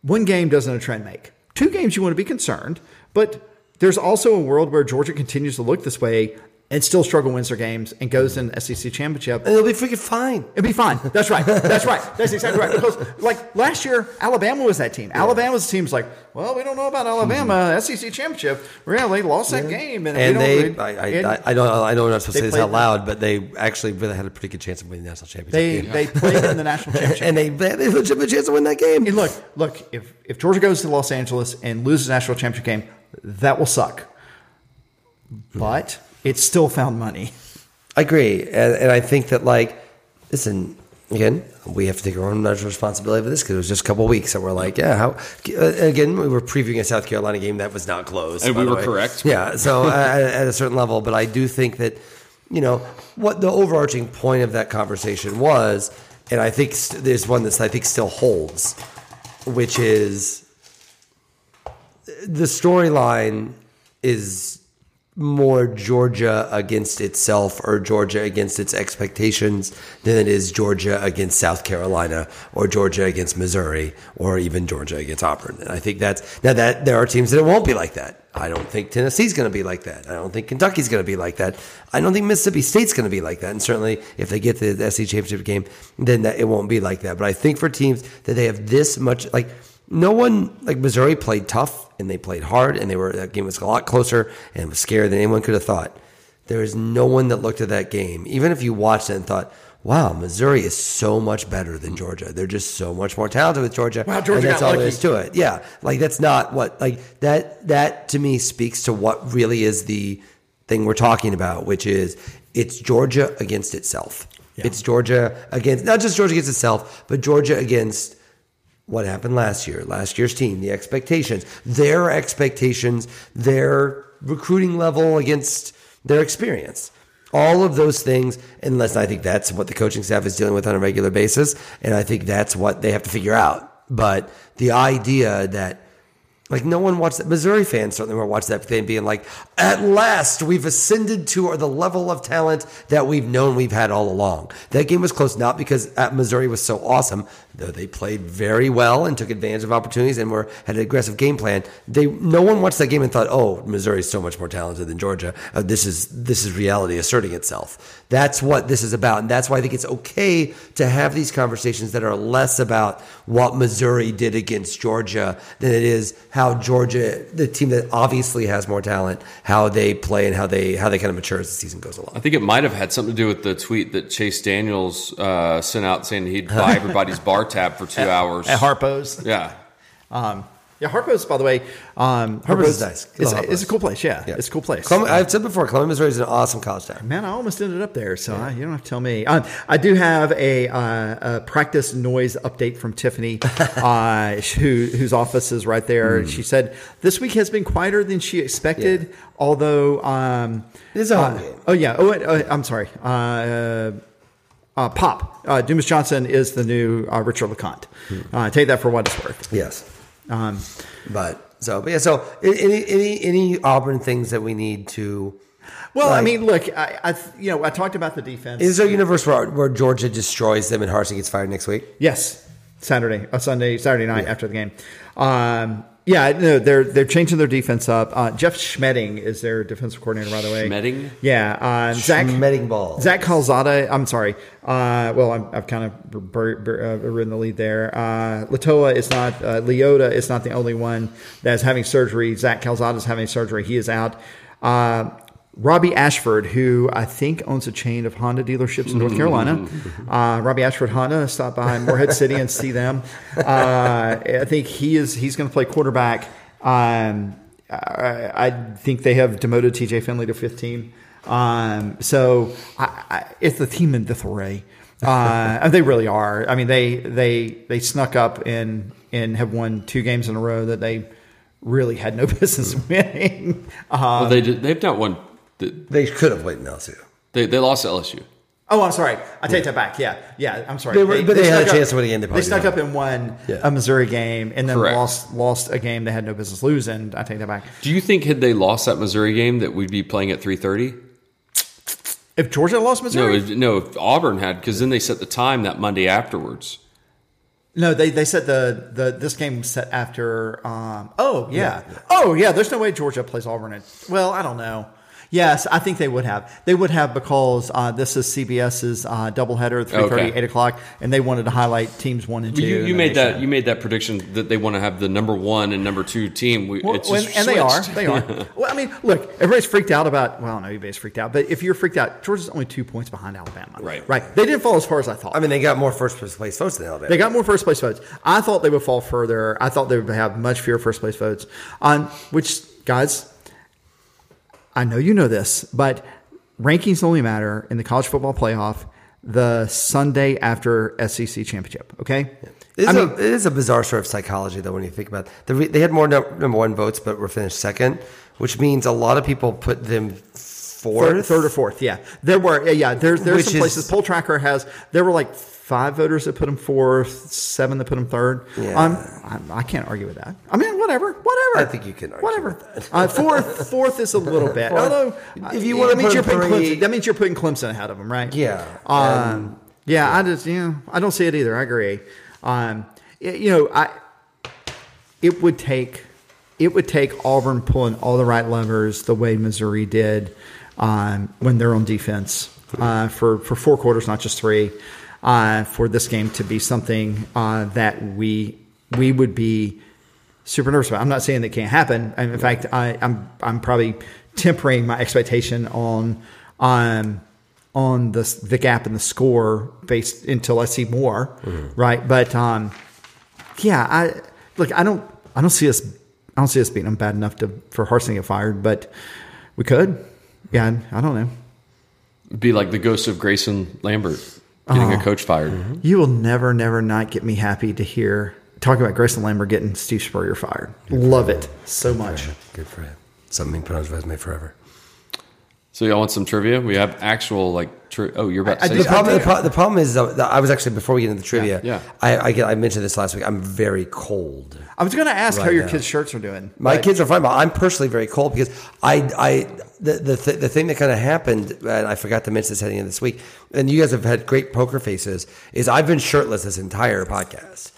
one game doesn't a trend make. Two games you want to be concerned, but there's also a world where Georgia continues to look this way and still struggle wins their games and goes in SEC championship. And it'll be freaking fine. It'll be fine. That's right. That's right. That's exactly right. Because like last year, Alabama was that team. Yeah. Alabama's team's like, well, we don't know about Alabama mm-hmm. SEC championship. Really lost that yeah. game, and, and they. I, I, and I, don't. I know I'm not supposed to say this out loud, but they actually really had a pretty good chance of winning the national championship. They game. they played in the national championship, and they they had a legitimate chance to win that game. And look, look, if if Georgia goes to Los Angeles and loses the national championship game, that will suck. But it's still found money. I agree, and, and I think that like, listen, again, we have to take our own measure of responsibility for this because it was just a couple weeks that we're like, yeah, how? Uh, again, we were previewing a South Carolina game that was not closed, and we were correct. Yeah, so at, at, a certain level, but I do think that you know what the overarching point of that conversation was, and I think st- there's one that I think still holds, which is the storyline is more Georgia against itself or Georgia against its expectations than it is Georgia against South Carolina or Georgia against Missouri or even Georgia against Auburn. And I think that's now that there are teams that it won't be like that. I don't think Tennessee's going to be like that. I don't think Kentucky's going to be like that. I don't think Mississippi State's going to be like that. And certainly if they get the SEC championship game, then that, it won't be like that. But I think for teams that they have this much like no one like Missouri played tough and they played hard and they were that game was a lot closer and was scarier than anyone could have thought. There is no one that looked at that game, even if you watched it and thought, "Wow, Missouri is so much better than Georgia. They're just so much more talented with Georgia." Wow, Georgia and that's all lucky. there is to it. Yeah, like that's not what like that. That to me speaks to what really is the thing we're talking about, which is it's Georgia against itself. Yeah. It's Georgia against not just Georgia against itself, but Georgia against what happened last year, last year's team, the expectations, their expectations, their recruiting level against their experience. All of those things, unless I think that's what the coaching staff is dealing with on a regular basis. And I think that's what they have to figure out. But the idea that like no one watched that. Missouri fans certainly weren't watching that thing being like, at last we've ascended to or the level of talent that we've known we've had all along. That game was close not because Missouri was so awesome, though they played very well and took advantage of opportunities and were had an aggressive game plan. They no one watched that game and thought, oh, Missouri is so much more talented than Georgia. Uh, this is this is reality asserting itself. That's what this is about, and that's why I think it's okay to have these conversations that are less about what Missouri did against Georgia than it is how Georgia, the team that obviously has more talent, how they play and how they how they kind of mature as the season goes along. I think it might have had something to do with the tweet that Chase Daniels uh, sent out saying he'd buy everybody's bar tab for two at, hours at Harpo's. Yeah. Um, yeah, Harpo's, by the way, um, Harpo's, is nice. It's, it's, a cool place. Yeah, yeah. it's a cool place. I've said before, Columbia, Missouri is an awesome college town. Man, I almost ended up there, so yeah. I, you don't have to tell me. Um, I do have a, uh, a, practice noise update from Tiffany, uh, who, whose office is right there. Mm. She said this week has been quieter than she expected, yeah. although um, it is a home uh, game. Oh yeah. Oh, uh, I'm sorry. Uh, Pop uh, Dumas Johnson is the new uh, Richard LeCounte. Hmm. Uh, take that for what it's worth. Yes. Um, but so, but yeah. So any any any Auburn things that we need to. Well, like, I mean, look, I, I, you know I talked about the defense. Is there a universe where, where Georgia destroys them and Harsin gets fired next week? Yes, Saturday, uh, Sunday, Saturday night yeah. after the game. Um, Yeah, no, they're they're changing their defense up. Uh, Jeff Schmedding is their defensive coordinator, by the way. Schmedding? Yeah. Uh, Zach Schmedding ball. Zach Calzada. I'm sorry. Uh, well, I'm, I've kind of bur- bur- uh, ridden the lead there. Uh, Latoa is not. Uh, Leota is not the only one that's having surgery. Zach Calzada is having surgery. He is out. Uh, Robbie Ashford, who I think owns a chain of Honda dealerships in North Carolina. Uh, Robbie Ashford Honda, stop by Morehead City and see them. Uh, I think he is he's going to play quarterback. Um, I, I think they have demoted TJ Finley to 15. Um, so I, I, it's the team in disarray. Uh, and they really are. I mean, they they they snuck up and and have won two games in a row that they really had no business winning. Uh, Well, they did, they've not won. The- They could have played in LSU. They they lost to LSU. Oh, I'm sorry. I take that back. Yeah, yeah. I'm sorry. They were- but they had a chance up- to win a game they They probably snuck up and won Yeah. a Missouri game, and then Correct. lost lost a game they had no business losing. I take that back. Do you think had they lost that Missouri game that we'd be playing at three thirty? If Georgia lost No, Missouri, if- no. If Auburn had, because then they set the time that Monday afterwards. no, they they said the the this game set after. Um, oh yeah. oh yeah. There's no way Georgia plays Auburn. At, well, I don't know. Yes, I think they would have. They would have because uh, this is CBS's uh, doubleheader at 3.30, Okay. 8 o'clock, and they wanted to highlight teams one and two. You, you the made that nation. you made that prediction that they want to have the number one and number two team. We, Well, it's when- just and they are. They are. well, I mean, look, everybody's freaked out about. Well, no, everybody's freaked out. But if you're freaked out, Georgia's only two points behind Alabama. Right. Right. They didn't fall as far as I thought. I mean, they got more first place votes than Alabama. they got more first place votes. I thought they would fall further. I thought they would have much fewer first place votes. On which, guys, I know you know this, but rankings only matter in the college football playoff the Sunday after SEC championship. Okay. It is, I mean, a, it is a bizarre sort of psychology, though, when you think about it. The re- they had more num- number one votes, but were finished second, which means a lot of people put them fourth. Third, third or fourth, yeah. There were, yeah, yeah. There's there's some is- places. Poll Tracker has. There were like five voters that put him fourth, seven that put him third. Yeah. Um, I, I can't argue with that. I mean, whatever, whatever. I think you can argue whatever. with that. Uh, fourth, fourth is a little bit. Although, If you uh, wanna that means put you're putting Clemson, that means you're putting Clemson ahead of them, right? Yeah. Um, yeah, I just, yeah, I don't see it either. I agree. Um, y- you know, I it would take it would take Auburn pulling all the right levers the way Missouri did um, when they're on defense uh, for for four quarters, not just three, uh, for this game to be something uh, that we we would be super nervous about. I'm not saying that can't happen. And in fact, I, I'm I'm probably tempering my expectation on on on the the gap in the score based until I see more, right? But um, yeah, I look. I don't. I don't see us. I don't see us beating them bad enough to for Harsin to get fired, but we could. Yeah, I don't know. Be like the ghost of Grayson Lambert getting Oh. a coach fired. Mm-hmm. You will never, never not get me happy to hear talk about Grayson Lambert getting Steve Spurrier fired. Love it so much. Good for him. Something put on his resume forever. So y'all want some trivia? We have actual like. Tri- oh, you're about to I- I say The problem, the, pro- the problem is, that I was actually before we get into the trivia. Yeah. I, I, get- I mentioned this last week. I'm very cold. I was going to ask how your now. kids' shirts are doing. My but- kids are fine, but I'm personally very cold because I, I, the the, th- the thing that kind of happened, and I forgot to mention this at the end of this week, and you guys have had great poker faces. Is I've been shirtless this entire podcast.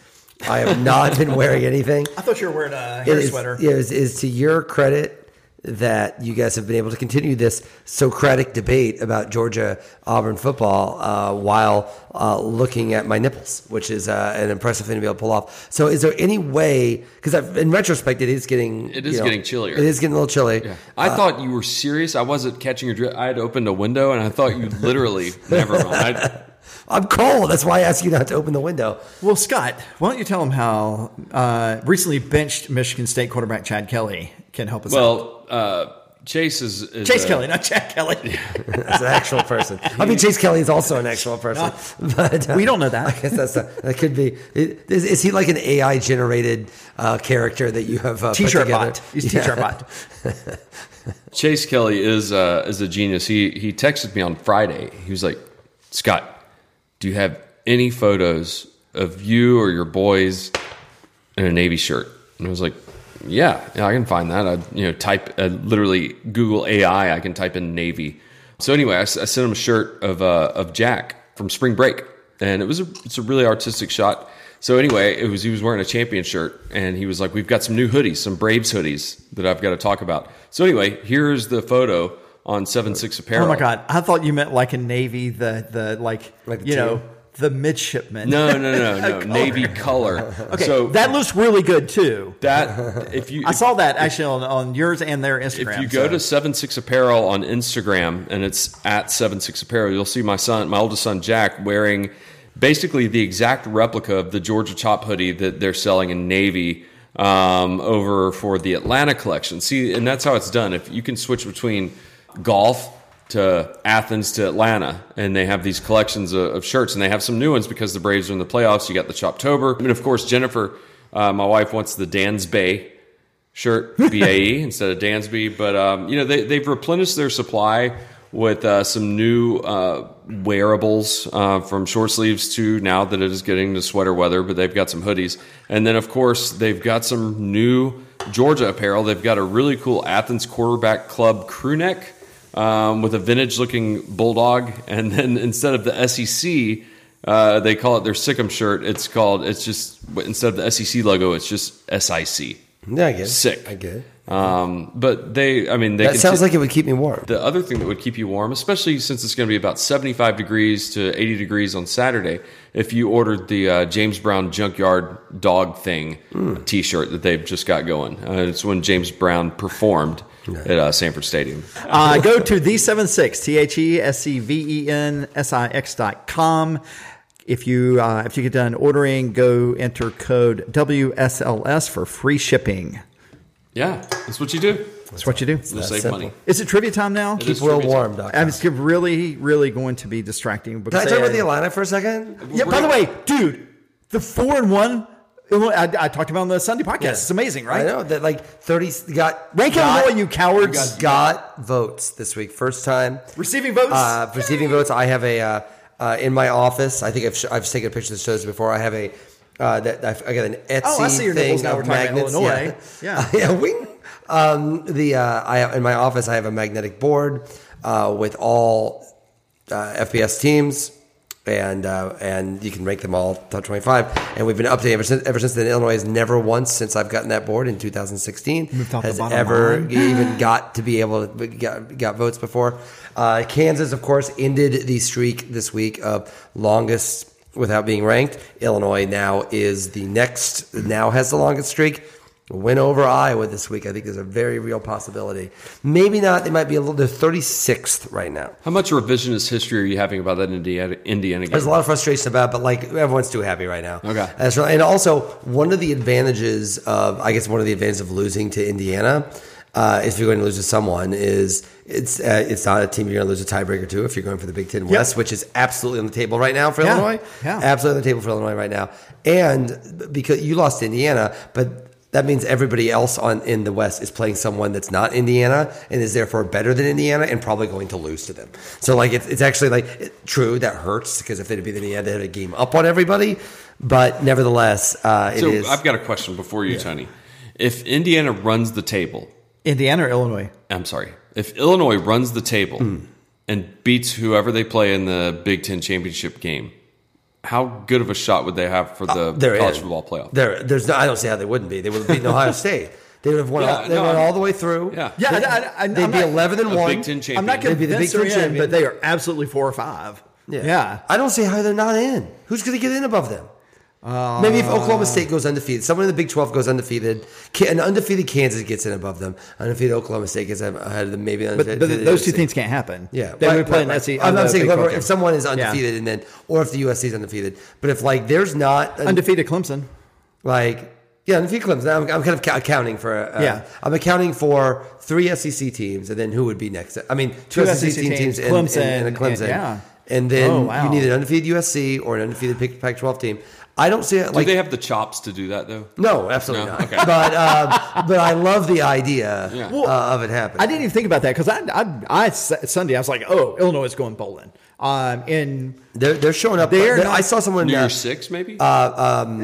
I have not been wearing anything. I thought you were wearing a hair is, sweater. is, is to your credit that you guys have been able to continue this Socratic debate about Georgia Auburn football uh, while uh, looking at my nipples, which is uh, an impressive thing to be able to pull off. So, is there any way? Because in retrospect, it is getting It is know, getting chillier. It is getting a little chilly. Yeah. I thought you were serious. I wasn't catching your drift. I had opened a window and I thought you literally. never mind. I, I'm cold. That's why I asked you not to open the window. Well, Scott, why don't you tell them how uh, recently benched Michigan State quarterback Chad Kelly can help us out? well, uh, Chase is, is Chase uh, Kelly, not Chad Kelly. As an actual person. I mean, Chase Kelly is also an actual person. But, uh, We don't know that. I guess that's a, that could be. Is, is he like an AI generated uh, character that you have uh, put together? bot. He's Yeah. T-shirt bot. Chase Kelly is uh, is a genius. He he texted me on Friday. He was like, Scott, do you have any photos of you or your boys in a navy shirt? And I was like, Yeah, yeah, I can find that. I you know type uh, literally Google AI. I can type in navy. So anyway, I sent him a shirt of uh, of Jack from Spring Break. and it was a it's a really artistic shot. So anyway, it was he was wearing a champion shirt, and he was like, "We've got some new hoodies, some Braves hoodies that I've got to talk about." So anyway, here's the photo on Seven Six Apparel. Oh my god, I thought you meant like a Navy, the the like, Like the you know the midshipman. No, no, no, no, navy color. okay, so that looks really good too. that if you I saw that actually on, on yours and their Instagram. If you go so- to Seven Six Apparel on Instagram and it's at Seven Six Apparel, you'll see my son, my oldest son Jack, wearing basically the exact replica of the Georgia Chop hoodie that they're selling in navy um, over for the Atlanta collection. See, and that's how it's done. If you can switch between golf to Athens to Atlanta, and they have these collections of, of shirts, and they have some new ones because the Braves are in the playoffs. You got the Choptober, and of course Jennifer, uh, my wife, wants the Dan's Bay shirt BAE instead of Dansby. But um, you know they they've replenished their supply with uh, some new uh, wearables uh, from short sleeves to now that it is getting to sweater weather. But they've got some hoodies, and then of course they've got some new Georgia apparel. They've got a really cool Athens Quarterback Club crew neck. Um, with a vintage looking bulldog, and then instead of the SEC, uh, they call it their Sic 'em shirt. It's called, it's just, instead of the SEC logo, it's just SIC. Yeah, I get it. Sick. I get it. Um, but they, I mean, they That can sounds like it would keep me warm. the other thing that would keep you warm, especially since it's going to be about 75 degrees to 80 degrees on Saturday, if you ordered the uh, James Brown Junkyard Dog Thing t shirt that they've just got going. Uh, it's when James Brown performed at uh, Sanford Stadium. uh, go to the 76 T H E S C V E N S I X dot com. If you uh, if you get done ordering, go enter code WSLS for free shipping. Yeah, that's what you do. That's what you do. You'll save simple. money. Is it trivia time now? It is Keep well trivia warm, Doc. I mean, it's really, really going to be distracting. Can Because I talk about the Atlanta for a second? Yeah. By the way, dude, the four and one. I, I talked about on the Sunday podcast. It's amazing, right? I know that like thirty got Rank got, Illinois, you cowards. got votes this week. First time Receiving votes. uh, receiving votes. I have a uh, uh, in my office. I think I've, sh- I've taken a picture of the shows before. I have a uh, that I've, I got an Etsy Oh, I see your thing now. of We're talking about magnets. Illinois. Yeah, Yeah. yeah. Wing. Um, the uh, I in my office I have a magnetic board uh, with all uh, FBS teams. And uh, and you can rank them all top twenty five, and we've been updating ever since. Ever since then, Illinois has never once since I've gotten that board in 2016 Moved off the has ever even got to be able to got, got votes before. Uh, Kansas, of course, ended the streak this week of longest without being ranked. Illinois now is the next, now has the longest streak. Win over Iowa this week, I think, is a very real possibility. Maybe not. They might be a little. They're 36th right now. How much revisionist history are you having about that Indiana, Indiana game? There's a lot of frustration about, it, but like everyone's too happy right now. Okay. And also, one of the advantages of, I guess, one of the advantages of losing to Indiana, uh, if you're going to lose to someone, is it's uh, it's not a team you're going to lose a tiebreaker to if you're going for the Big Ten West, which is absolutely on the table right now for Yeah. Illinois. Yeah. Absolutely on the table for Illinois right now. And because you lost to Indiana, but that means everybody else on in the West is playing someone that's not Indiana and is therefore better than Indiana and probably going to lose to them. So like it's, it's actually like it- true that hurts because if they'd be Indiana, they had a game up on everybody. But nevertheless, uh, it so is. I've got a question before you, Tony. If Indiana runs the table, Indiana or Illinois? I'm sorry, if Illinois runs the table Hmm. and beats whoever they play in the Big Ten championship game, how good of a shot would they have for the Uh, college in. football playoff? There, there's no. I don't see how they wouldn't be. They would have beaten Ohio State. They would have won. Yeah, all, they no, won all the way through. Yeah. Yeah, They, I- I- I'm they'd be not- eleven and one. Big Ten champion. I'm not They'd be the Big they're Ten in, champion. but they are absolutely four or five. Yeah. I don't see how they're not in. Who's going to get in above them? Maybe if Oklahoma State goes undefeated, someone in the Big 12 goes undefeated, an undefeated Kansas gets in above them, undefeated Oklahoma State gets ahead of them, maybe But, but those two things can't happen. Yeah, They right, would play right, in right. I'm not saying whoever, if someone is Yeah. undefeated and then, or if the USC is undefeated. But if like there's not an- Undefeated Clemson. like yeah, undefeated Clemson. I'm, I'm kind of accounting for uh, Yeah. I'm accounting for three SEC teams, and then who would be next? I mean, two, Two SEC, SEC teams, teams, and, Clemson, and, and a Clemson, and- yeah. and then Oh, wow. you need an undefeated USC or an undefeated Pac- Pac-12 team. I don't see it Do like they have the chops to do that though? no, absolutely No? not. Okay. But um, but I love the idea Yeah. uh, of it happening. I didn't even think about that because I, I, I, Sunday, I was like, oh, Illinois is going bowling. Um, and They're they're showing up. They're They're- not- I saw someone. New uh, Six, maybe. Um,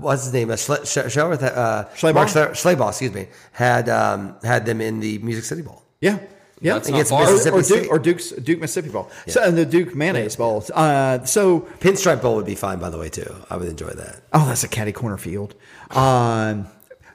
what's his name? Uh, Schle- Sch- Schleworth, uh, Schlabach? Mark Schle- Schlabach, excuse me, had um, had them in the Music City Bowl. yeah. Yeah, That's against not far. Mississippi or, or Duke State. or Duke's Duke Mississippi Bowl. So and the Duke mayonnaise bowl. Uh, so Pinstripe Bowl would be fine, by the way, too. I would enjoy that. oh, that's a catty corner field. Um,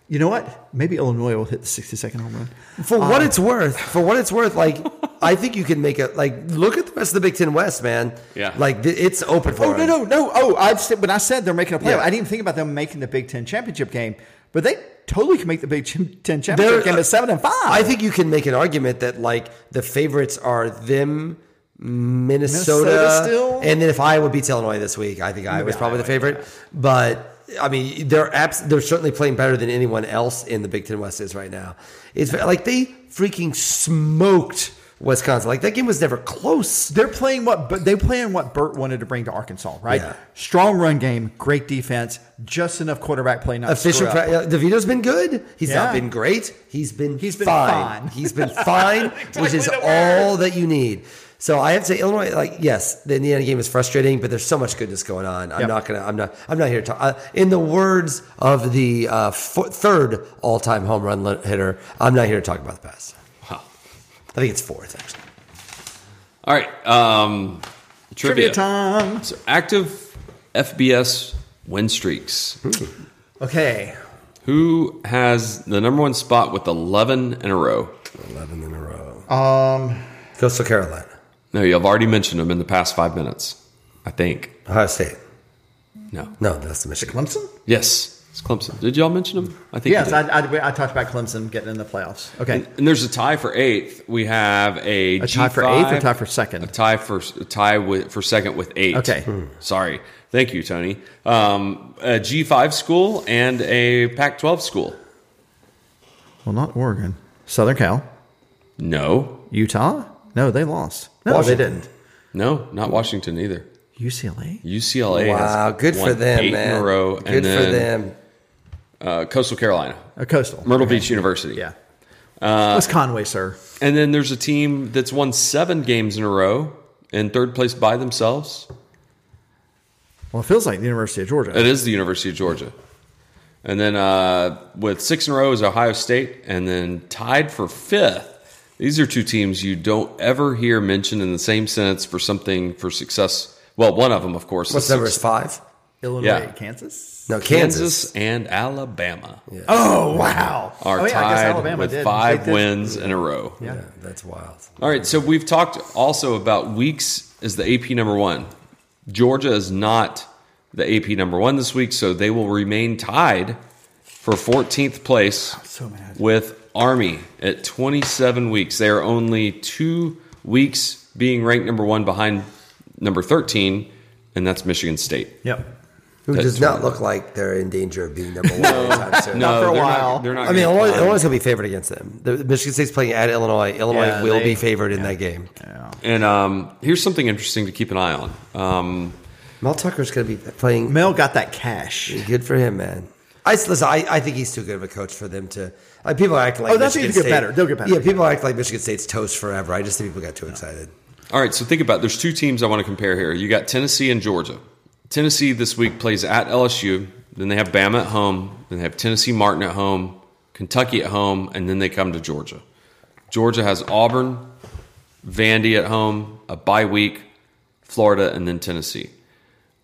you know what? Maybe Illinois will hit the 62nd home run. For what um, it's worth, for what it's worth, like I think you can make it. Like look at the rest of the Big Ten West, man. Yeah. like th- it's open for. Oh no them. no no! Oh, I said when I said they're making a playoff, Yeah. I didn't even think about them making the Big Ten championship game, but they totally can make the Big Ten championship They're- game at seven and five. I think you can make an argument that like the favorites are them, Minnesota, Minnesota still? and then if Iowa beats Illinois this week, I think Iowa's probably the Iowa, favorite. But I mean, they're abs- they're certainly playing better than anyone else in the Big Ten West is right now. It's like they freaking smoked Wisconsin. Like that game was never close. they're playing what, but they playing what Bret wanted to bring to Arkansas, right? Yeah. Strong run game, great defense, just enough quarterback play not to Efficient. Pra- uh, DeVito's been good. He's Yeah. not been great. He's been He's been fine. fine. He's been fine, which is all that you need. So I have to say, Illinois. Like, yes, the Indiana game is frustrating, but there's so much goodness going on. I'm Yep. not gonna. I'm not. I'm not here to talk. Uh, in the words of the uh, fo- third all-time home run hitter, I'm not here to talk about the past. Wow. I think it's fourth, actually. All right. Um, trivia. Trivia time. So active FBS win streaks. Okay, Who has the number one spot with 11 in a row? Eleven in a row. um, Coastal Carolina, No, you've already mentioned them in the past five minutes. I think. Ohio State. No. No, that's the Michigan. Clemson. Yes, it's Clemson. Did y'all mention them? I think. you Yes, did. I, I, I talked about Clemson getting in the playoffs. Okay, And there's a tie for eighth. We have a, a tie for G5, eighth or tie for second. A tie for a tie with for second with eight. Okay. Hmm. Sorry. Thank you, Tony. Um, a G5 school and a Pac-12 school. Well, not Oregon, Southern Cal, No, Utah. No, they lost. No, Washington. they didn't. no, not Washington either. UCLA. UCLA. Wow, good for them, eight man. in a row, good and for them. Uh, Coastal Carolina, A coastal. Myrtle Beach University. Yeah. What's Conway, sir? And then there's a team that's won seven games in a row in third place by themselves. Well, it feels like the University of Georgia. It is the University of Georgia. And then uh, with six in a row is Ohio State, and then tied for fifth. These are two teams you don't ever hear mentioned in the same sentence for something for success. Well, one of them, of course, What's is number is six- five? Illinois, Yeah. Kansas. No, Kansas. Kansas. and Alabama Oh wow! are oh, yeah, I guess tied Alabama with did. five did. wins in a row. Yeah, that's wild. All right, so we've talked also about weeks as the AP number one. Georgia is not the AP number one this week, so they will remain tied for 14th place so mad. with Army at 27 weeks. They are only two weeks being ranked number one behind number 13, and that's Michigan State. Yep. Who That's does not right. look like they're in danger of being number one anytime soon. No, for a they're while. Not, they're not I mean, gonna Illinois, climb. Illinois going to be favored against them. The, Michigan State's playing at Illinois. Illinois Yeah, will they- be favored in that game. Yeah. And um, here's something interesting to keep an eye on. Um, Mel Tucker's going to be playing. Mel got that cash. Good for him, man. I listen. I, I think he's too good of a coach for them to. Like, people act like Oh, that's Michigan gonna get better. They'll get better. Yeah, people act like Michigan State's toast forever. I just think people got too excited. All right, so think about there's two teams I want to compare here. You got Tennessee and Georgia. Tennessee this week plays at LSU, then they have Bama at home, then they have Tennessee Martin at home, Kentucky at home, and then they come to Georgia. Georgia has Auburn, Vandy at home, a bye week, Florida, and then Tennessee.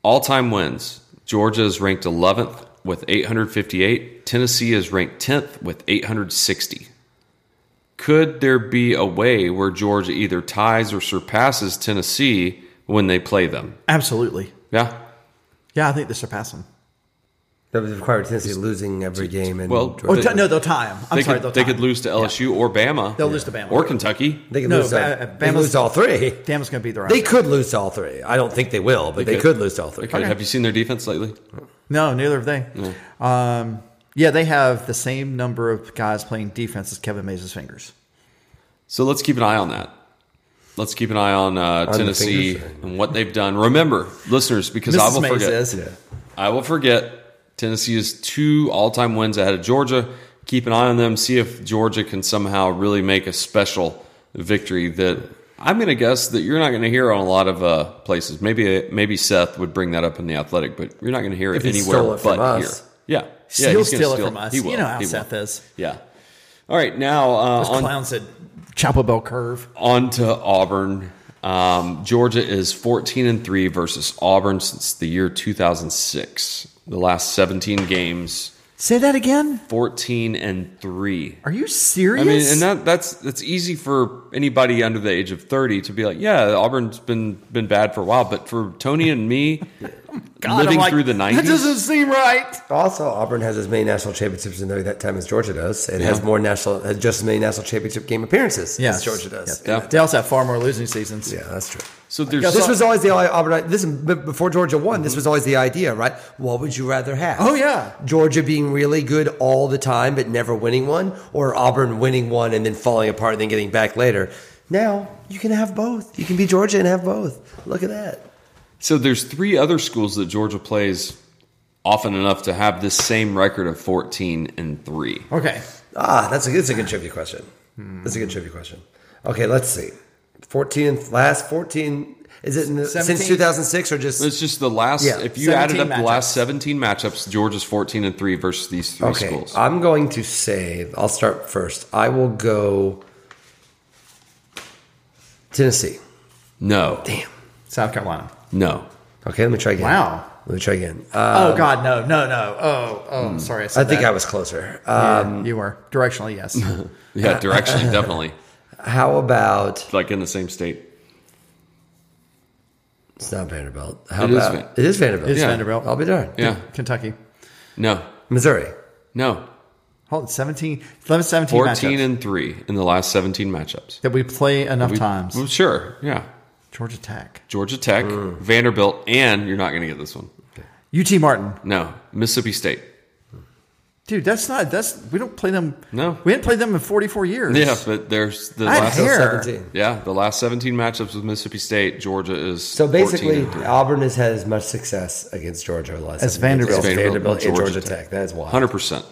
All time wins. Georgia is ranked 11th with 858. Tennessee is ranked 10th with 860 could there be a way where Georgia either ties or surpasses Tennessee when they play them? Absolutely. Yeah. Yeah, I think they surpass them. That would require Tennessee losing every game. And Well, Or They- oh, t- no, they'll tie them. I'm they sorry, could, they'll they tie could 'em. lose to LSU or Bama. They'll lose to Bama. Or Kentucky. they could No, lose. To, Ba- uh, they lose all three. Bama's going to beat the rest. They could lose to all three. I don't think they will, but they, could. could lose to all three. Okay. Have you seen their defense lately? No, neither have they. Um, yeah, they have the same number of guys playing defense as Kevin Mays' fingers. So let's keep an eye on that. Let's keep an eye on uh, the Tennessee fingers? and what they've done. Remember, listeners, because I will Mays forget. says. I will forget. Tennessee is two all-time wins ahead of Georgia. Keep an eye on them. See if Georgia can somehow really make a special victory that I'm going to guess that you're not going to hear on a lot of uh, places. Maybe maybe Seth would bring that up in the athletic, but you're not going to hear it If anywhere it but from us. here. Yeah, yeah, He'll steal it from us. He will. You know how He will. Seth is. Yeah. All right, now uh, Those on clowns that Chapel Bell curve. On to Auburn. Um, Georgia is 14 and 3 versus Auburn since the year 2006. The last 17 games, Say that again. 14 and 3. Are you serious? I mean, and that that's that's easy for anybody under the age of 30 to be like, yeah, Auburn's been been bad for a while, but for Tony and me God, living like, through the 90s, That doesn't seem right. Also, Auburn has as many national championships in there that time as Georgia does. It has more national, has just as many national championship game appearances Yes. as Georgia does. Yeah. They also have far more losing seasons. Yeah, that's true. so there's This was always the Auburn. This before Georgia won. This mm-hmm. was always the idea, right? What would you rather have? Oh, yeah. Georgia being really good all the time but never winning one, or Auburn winning one and then falling apart and then getting back later. Now you can have both. You can be Georgia and have both. Look at that. So there's three other schools that Georgia plays often enough to have this same record of 14 and 3. Okay. Ah, that's a that's a good trivia question. That's a good trivia question. Okay, let's see. Fourteen last fourteen. Is it in the, since two thousand six or just? It's just the last Yeah, if you added 17 up the last 17 matchups, Georgia's 14 and 3 versus these three Okay, schools. I'm going to say. I'll start first. I will go. Tennessee. no. Damn. South Carolina. No. Okay, let me try again. Wow. Let me try again. Uh, oh God, no, no, no. Oh, oh, I'm sorry. I, I think that. I was closer. Yeah, Um, you were directionally, yes. Yeah, directionally definitely. how about? Like in the same state. It's not Vanderbilt. How It is about? Van- it is Vanderbilt. It's Yeah. Vanderbilt. I'll be darned. Yeah. Kentucky. No. Missouri. No. Hold on, 17, 11, 17 14 matchups and 3 in the last 17 matchups. that we play enough We- times. Well, sure. Yeah. Georgia Tech. Georgia Tech, mm. Vanderbilt, and you're not going to get this one. UT Martin. No. Mississippi State. Dude, that's not, that's, we don't play them. No. We hadn't played them in 44 years. Yeah, but there's the I last hair. Seventeen. Yeah, the last 17 matchups with Mississippi State, Georgia is So basically. Auburn has had as much success against Georgia the last As seven Vanderbilt. as Vanderbilt, Vanderbilt and and Georgia Georgia Tech. That is wild. 100%.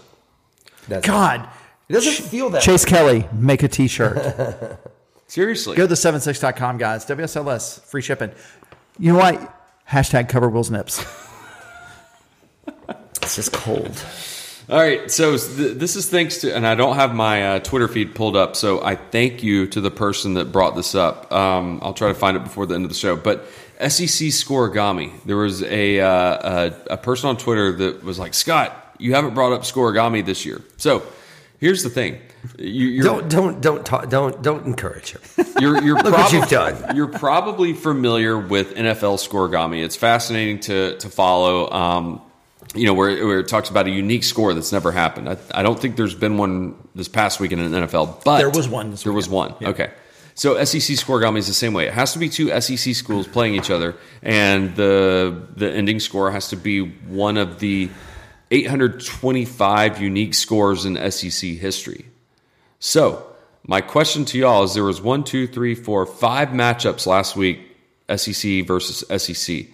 That's God. It doesn't feel that. Chase Kelly, make a t shirt. Seriously. Go to the76.com, guys. WSLS, free shipping. You know what? Hashtag cover Will's nips. It's just cold. All right, so th- this is thanks to, and I don't have my uh, Twitter feed pulled up, so I thank you to the person that brought this up. Um, I'll try to find it before the end of the show. But SEC Scoregami, there was a, uh, a a person on Twitter that was like, Scott, you haven't brought up Scoregami this year. So here's the thing: you, you're, Don't don't don't talk, don't don't encourage her. You're, you're Look what you've done. You're probably familiar with NFL Scoregami. It's fascinating to to follow. Um, you know, where, where it talks about a unique score that's never happened. I, I don't think there's been one this past week in an NFL, but There was one this there was one. Okay. So SEC Scoregami is the same way. It has to be two SEC schools playing each other, and the the ending score has to be one of the 825 unique scores in SEC history. So, my question to y'all is there was one, two, three, four, five matchups last week, SEC versus SEC.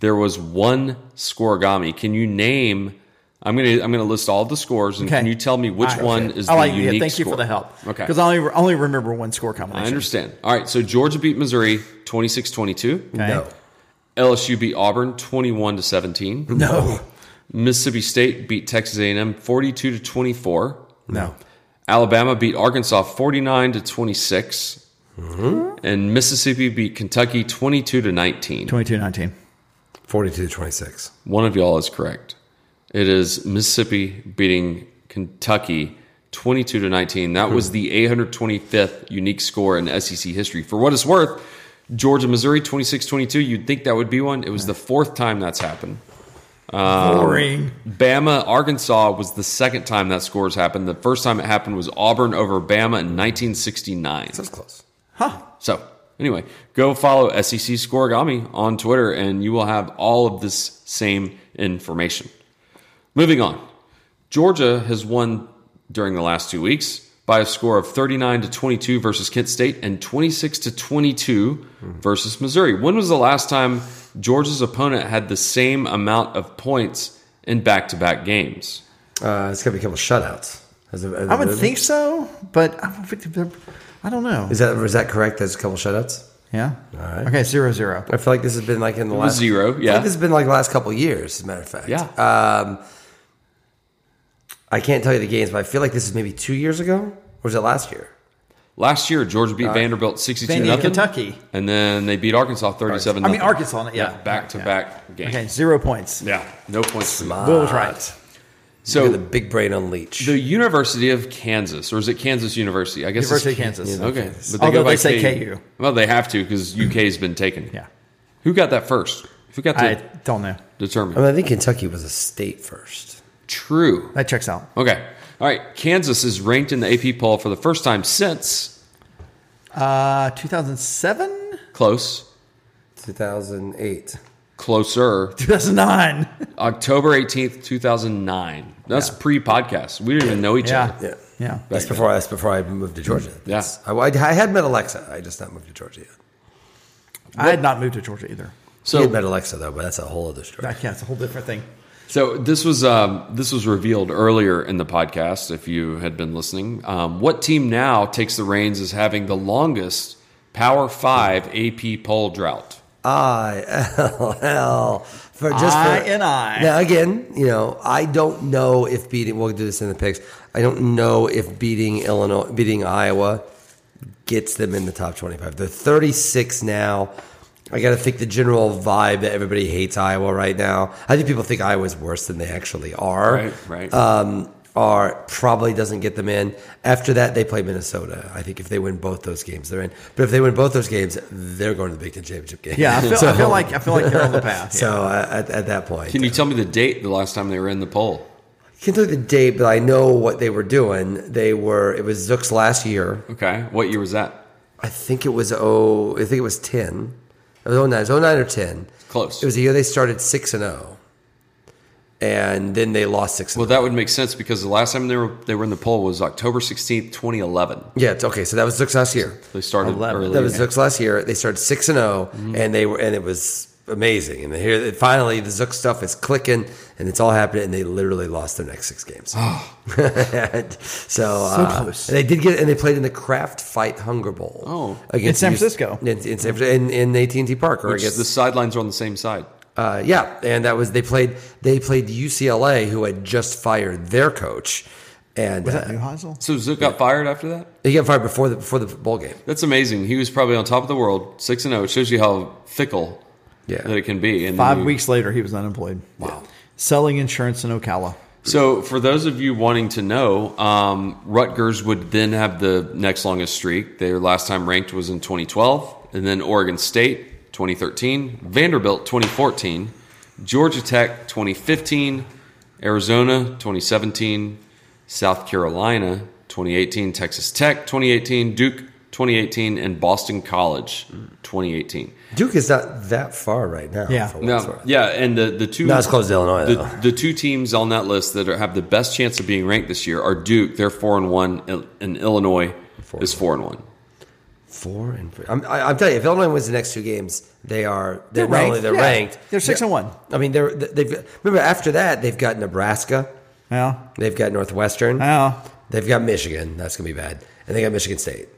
There was one scoregami. Can you name? I'm gonna I'm gonna list all the scores, and Okay. can you tell me which All right, one okay. is I the like it. unique Thank you for the help. Okay, Because I only, only remember one score combination. I understand. All right, so Georgia beat Missouri 26-22. Okay. No, LSU beat Auburn 21 to 17. no, Mississippi State beat Texas A&M 42 to 24. no. Alabama beat Arkansas 49 to 26. Mm-hmm. And Mississippi beat Kentucky 22 to 19. 22 19. Forty-two to twenty-six. One of y'all is correct. It is Mississippi beating Kentucky 22 to 19. That was the 825th unique score in SEC history. For what it's worth, Georgia Missouri 26-22, you'd think that would be one. It was the fourth time that's happened. Um, Boring. Bama Arkansas was the second time that scores happened. The first time it happened was Auburn over Bama in 1969. That's close. Huh. So, anyway, go follow SEC Scoregami on Twitter and you will have all of this same information. Moving on. Georgia has won during the last two weeks by a score of 39 to 22 versus Kent State and 26 to 22 versus Missouri. When was the last time Georgia's opponent had the same amount of points in back-to-back games? Uh, it's gonna be a couple shutouts. Has it- I would think so, but I don't, think- I don't know. Is that is that correct? There's a couple shutouts. Yeah. All right. Okay, zero zero. I feel like this has been like in the was last zero, I feel yeah. like this has been like the last couple of years. As a matter of fact, Yeah. Um, I can't tell you the games, but I feel like this is maybe two years ago, or was it last year? Last year, Georgia beat Vanderbilt 62 Vandy, nothing. Kentucky. And then they beat Arkansas 37 I mean, Arkansas, yeah. Back to back games. Okay, zero points. Yeah. No points. for you. Will was right. So the big brain on leech. the University of Kansas, or is it Kansas University? I guess University of it's Kansas. Okay. But Although by they say KU. Well, they have to because UK's been taken. Yeah. Who got that first? Who got to I don't know. determine? I, mean, I think Kentucky was a state first. True. That checks out. Okay. All right. Kansas is ranked in the AP poll for the first time since Uh, 2007? close, 2008. closer, 2009. October 18th, 2009. That's pre podcast. We didn't even know each Yeah. other. Yeah. Yeah. That's before, that's before I moved to Georgia. Yeah. That's- I, I had met Alexa. I just not moved to Georgia yet. I had not moved to Georgia either. So, he had met Alexa, though, but that's a whole other story. That- Yeah, it's a whole different thing. So this was um, this was revealed earlier in the podcast. If you had been listening, um, what team now takes the reins as having the longest Power Five AP poll drought? I L L for just I for, and I. Now again, you know, I don't know if beating. We'll do this in the picks. I don't know if beating Illinois, beating Iowa, gets them in the top twenty-five. They're thirty-six now. I got to think the general vibe that everybody hates Iowa right now. I think people think Iowa's worse than they actually are. Right, right. Um, are probably doesn't get them in. After that, they play Minnesota. I think if they win both those games, they're in. But if they win both those games, they're going to the Big Ten championship game. Yeah, I feel, I feel like I feel like they're on the path. so uh, at, at that point, Can you tell me the date the last time they were in the poll? can't tell you the date, but I know what they were doing. They were. It was Zook's last year. Okay. What year was that? I think it was oh, I think it was ten. It was 09. It was 09 or ten. Close. It was the year they started six and zero, and then they lost six. Well, And that would make sense because the last time they were they were in the poll was October sixteenth, twenty eleven. yeah, it's okay. So that was Zook's last year. They started 11. early. That was Zook's last year. They started six and 0 and they were, and it was amazing. And here, finally, the Zook stuff is clicking, and it's all happening. And they literally lost their next six games. And so, uh, close. and they did get, and they played in the Kraft Fight Hunger Bowl. Oh. against In San Francisco. in, in San Francisco, in, in AT and T Park, or Which against the sidelines are on the same side. uh, yeah, and that was they played they played UCLA, who had just fired their coach, and Was that uh, Neuheisel? So Zook got fired after that. he got fired before the before the bowl game. That's amazing. He was probably on top of the world, six and zero. It shows you how fickle Yeah. that it can be. And Five you- weeks later, he was unemployed. Wow. Selling insurance in Ocala. So, for those of you wanting to know, um, Rutgers would then have the next longest streak. Their last time ranked was in 2012, and then Oregon State 2013, Vanderbilt 2014, Georgia Tech 2015, Arizona 2017, South Carolina 2018, Texas Tech 2018, Duke 2018, and Boston College 2018. Duke is not that far right now. Yeah. for what it's No, yeah, and the the two Not as close to Illinois, The, the two teams on that list that are, have the best chance of being ranked this year are Duke. They're four and one, and Illinois is four and one. Four and three. I'm, I, I'm telling you, if Illinois wins the next two games, they are they're, They're not only ranked. they're Yeah. ranked. They're six and one. I mean, they're they've remember after that they've got Nebraska, Yeah. they've got Northwestern, Yeah. they've got Michigan. That's gonna be bad, and they got Michigan State.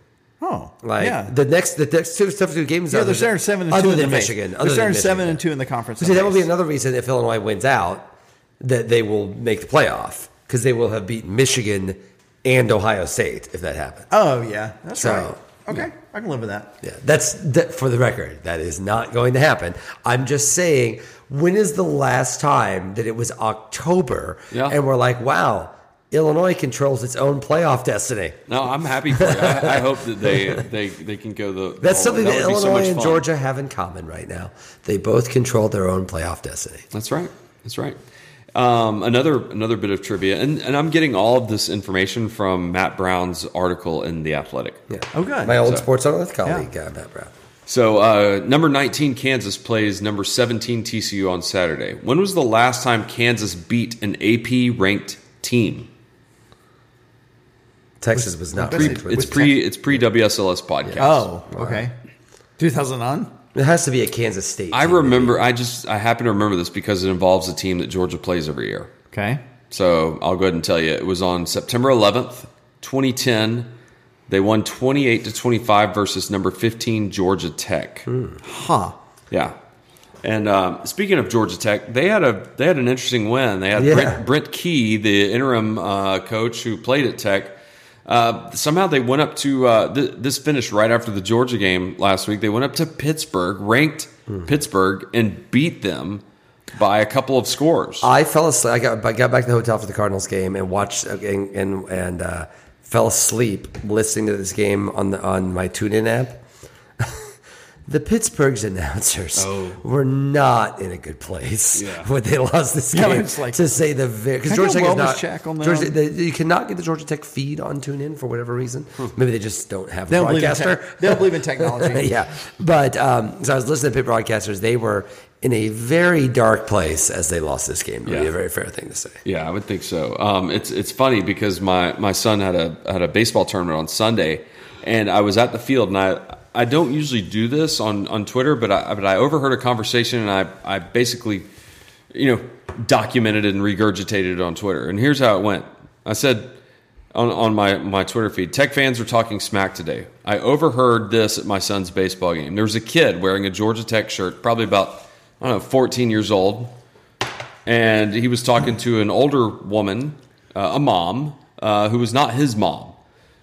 Oh. Like yeah. the next the next two tough two games. yeah, they're starting seven and other two in than the Michigan. They're other than starting seven and two in the conference. See, that will be another reason if Illinois wins out that they will make the playoff because they will have beaten Michigan and Ohio State if that happens. Oh yeah, that's So, right. Okay, I can live with that. Yeah, that's that, for the record. That is not going to happen. I'm just saying. When is the last time that it was October Yeah. and we're like, wow, Illinois controls its own playoff destiny? No, I'm happy for you. I, I hope that they, they they can go the. That's whole- something that, would be so Illinois and. Georgia have in common right now. They both control their own playoff destiny. That's right. That's right. Um, another another bit of trivia, and, and I'm getting all of this information from Matt Brown's article in the Athletic. Yeah. Oh, good. My old So- sports analyst colleague, uh, Matt Brown. So, uh, number 19 Kansas plays number 17 TCU on Saturday. When was the last time Kansas beat an AP ranked team? Texas was not. Pre, ranked. it's pre it's pre WSLS podcast. Oh, okay. 2009. It has to be a Kansas State. I team. remember. I just I happen to remember this because it involves a team that Georgia plays every year. Okay. So I'll go ahead and tell you. It was on September 11th, 2010. They won 28 to 25 versus number 15 Georgia Tech. Huh. Yeah. And um, speaking of Georgia Tech, they had a they had an interesting win. They had Yeah. Brent, Brent Key, the interim uh, coach who played at Tech, Uh, somehow they went up to uh, th- this finished right after the Georgia game last week. They went up to Pittsburgh, ranked Pittsburgh, and beat them by a couple of scores. I fell asleep. I got, I got back to the hotel for the Cardinals game and watched and and, and uh, fell asleep listening to this game on the on my TuneIn app. The Pittsburgh's announcers Oh. were not in a good place Yeah. when they lost this Yeah, game. it's like- to say the very because Georgia Tech is not. check on Georgia, them? the, you cannot get the Georgia Tech feed on TuneIn for whatever reason. Maybe they just don't have They a don't believe broadcaster. tech- they don't believe in technology. yeah, but um, so I was listening to Pitt Broadcasters. They were in a very dark place as they lost this game. Would be a very fair thing to say. Yeah, I would think so. Um, it's it's funny because my, my son had a had a baseball tournament on Sunday, and I was at the field, and I I don't usually do this on, on Twitter, but I but I overheard a conversation, and I I basically, you know, documented it and regurgitated it on Twitter. And here's how it went. I said on on my my Twitter feed, Tech fans are talking smack today. I overheard this at my son's baseball game. There was a kid wearing a Georgia Tech shirt, probably about I don't know, 14 years old and he was talking to an older woman, uh, a mom, uh, who was not his mom.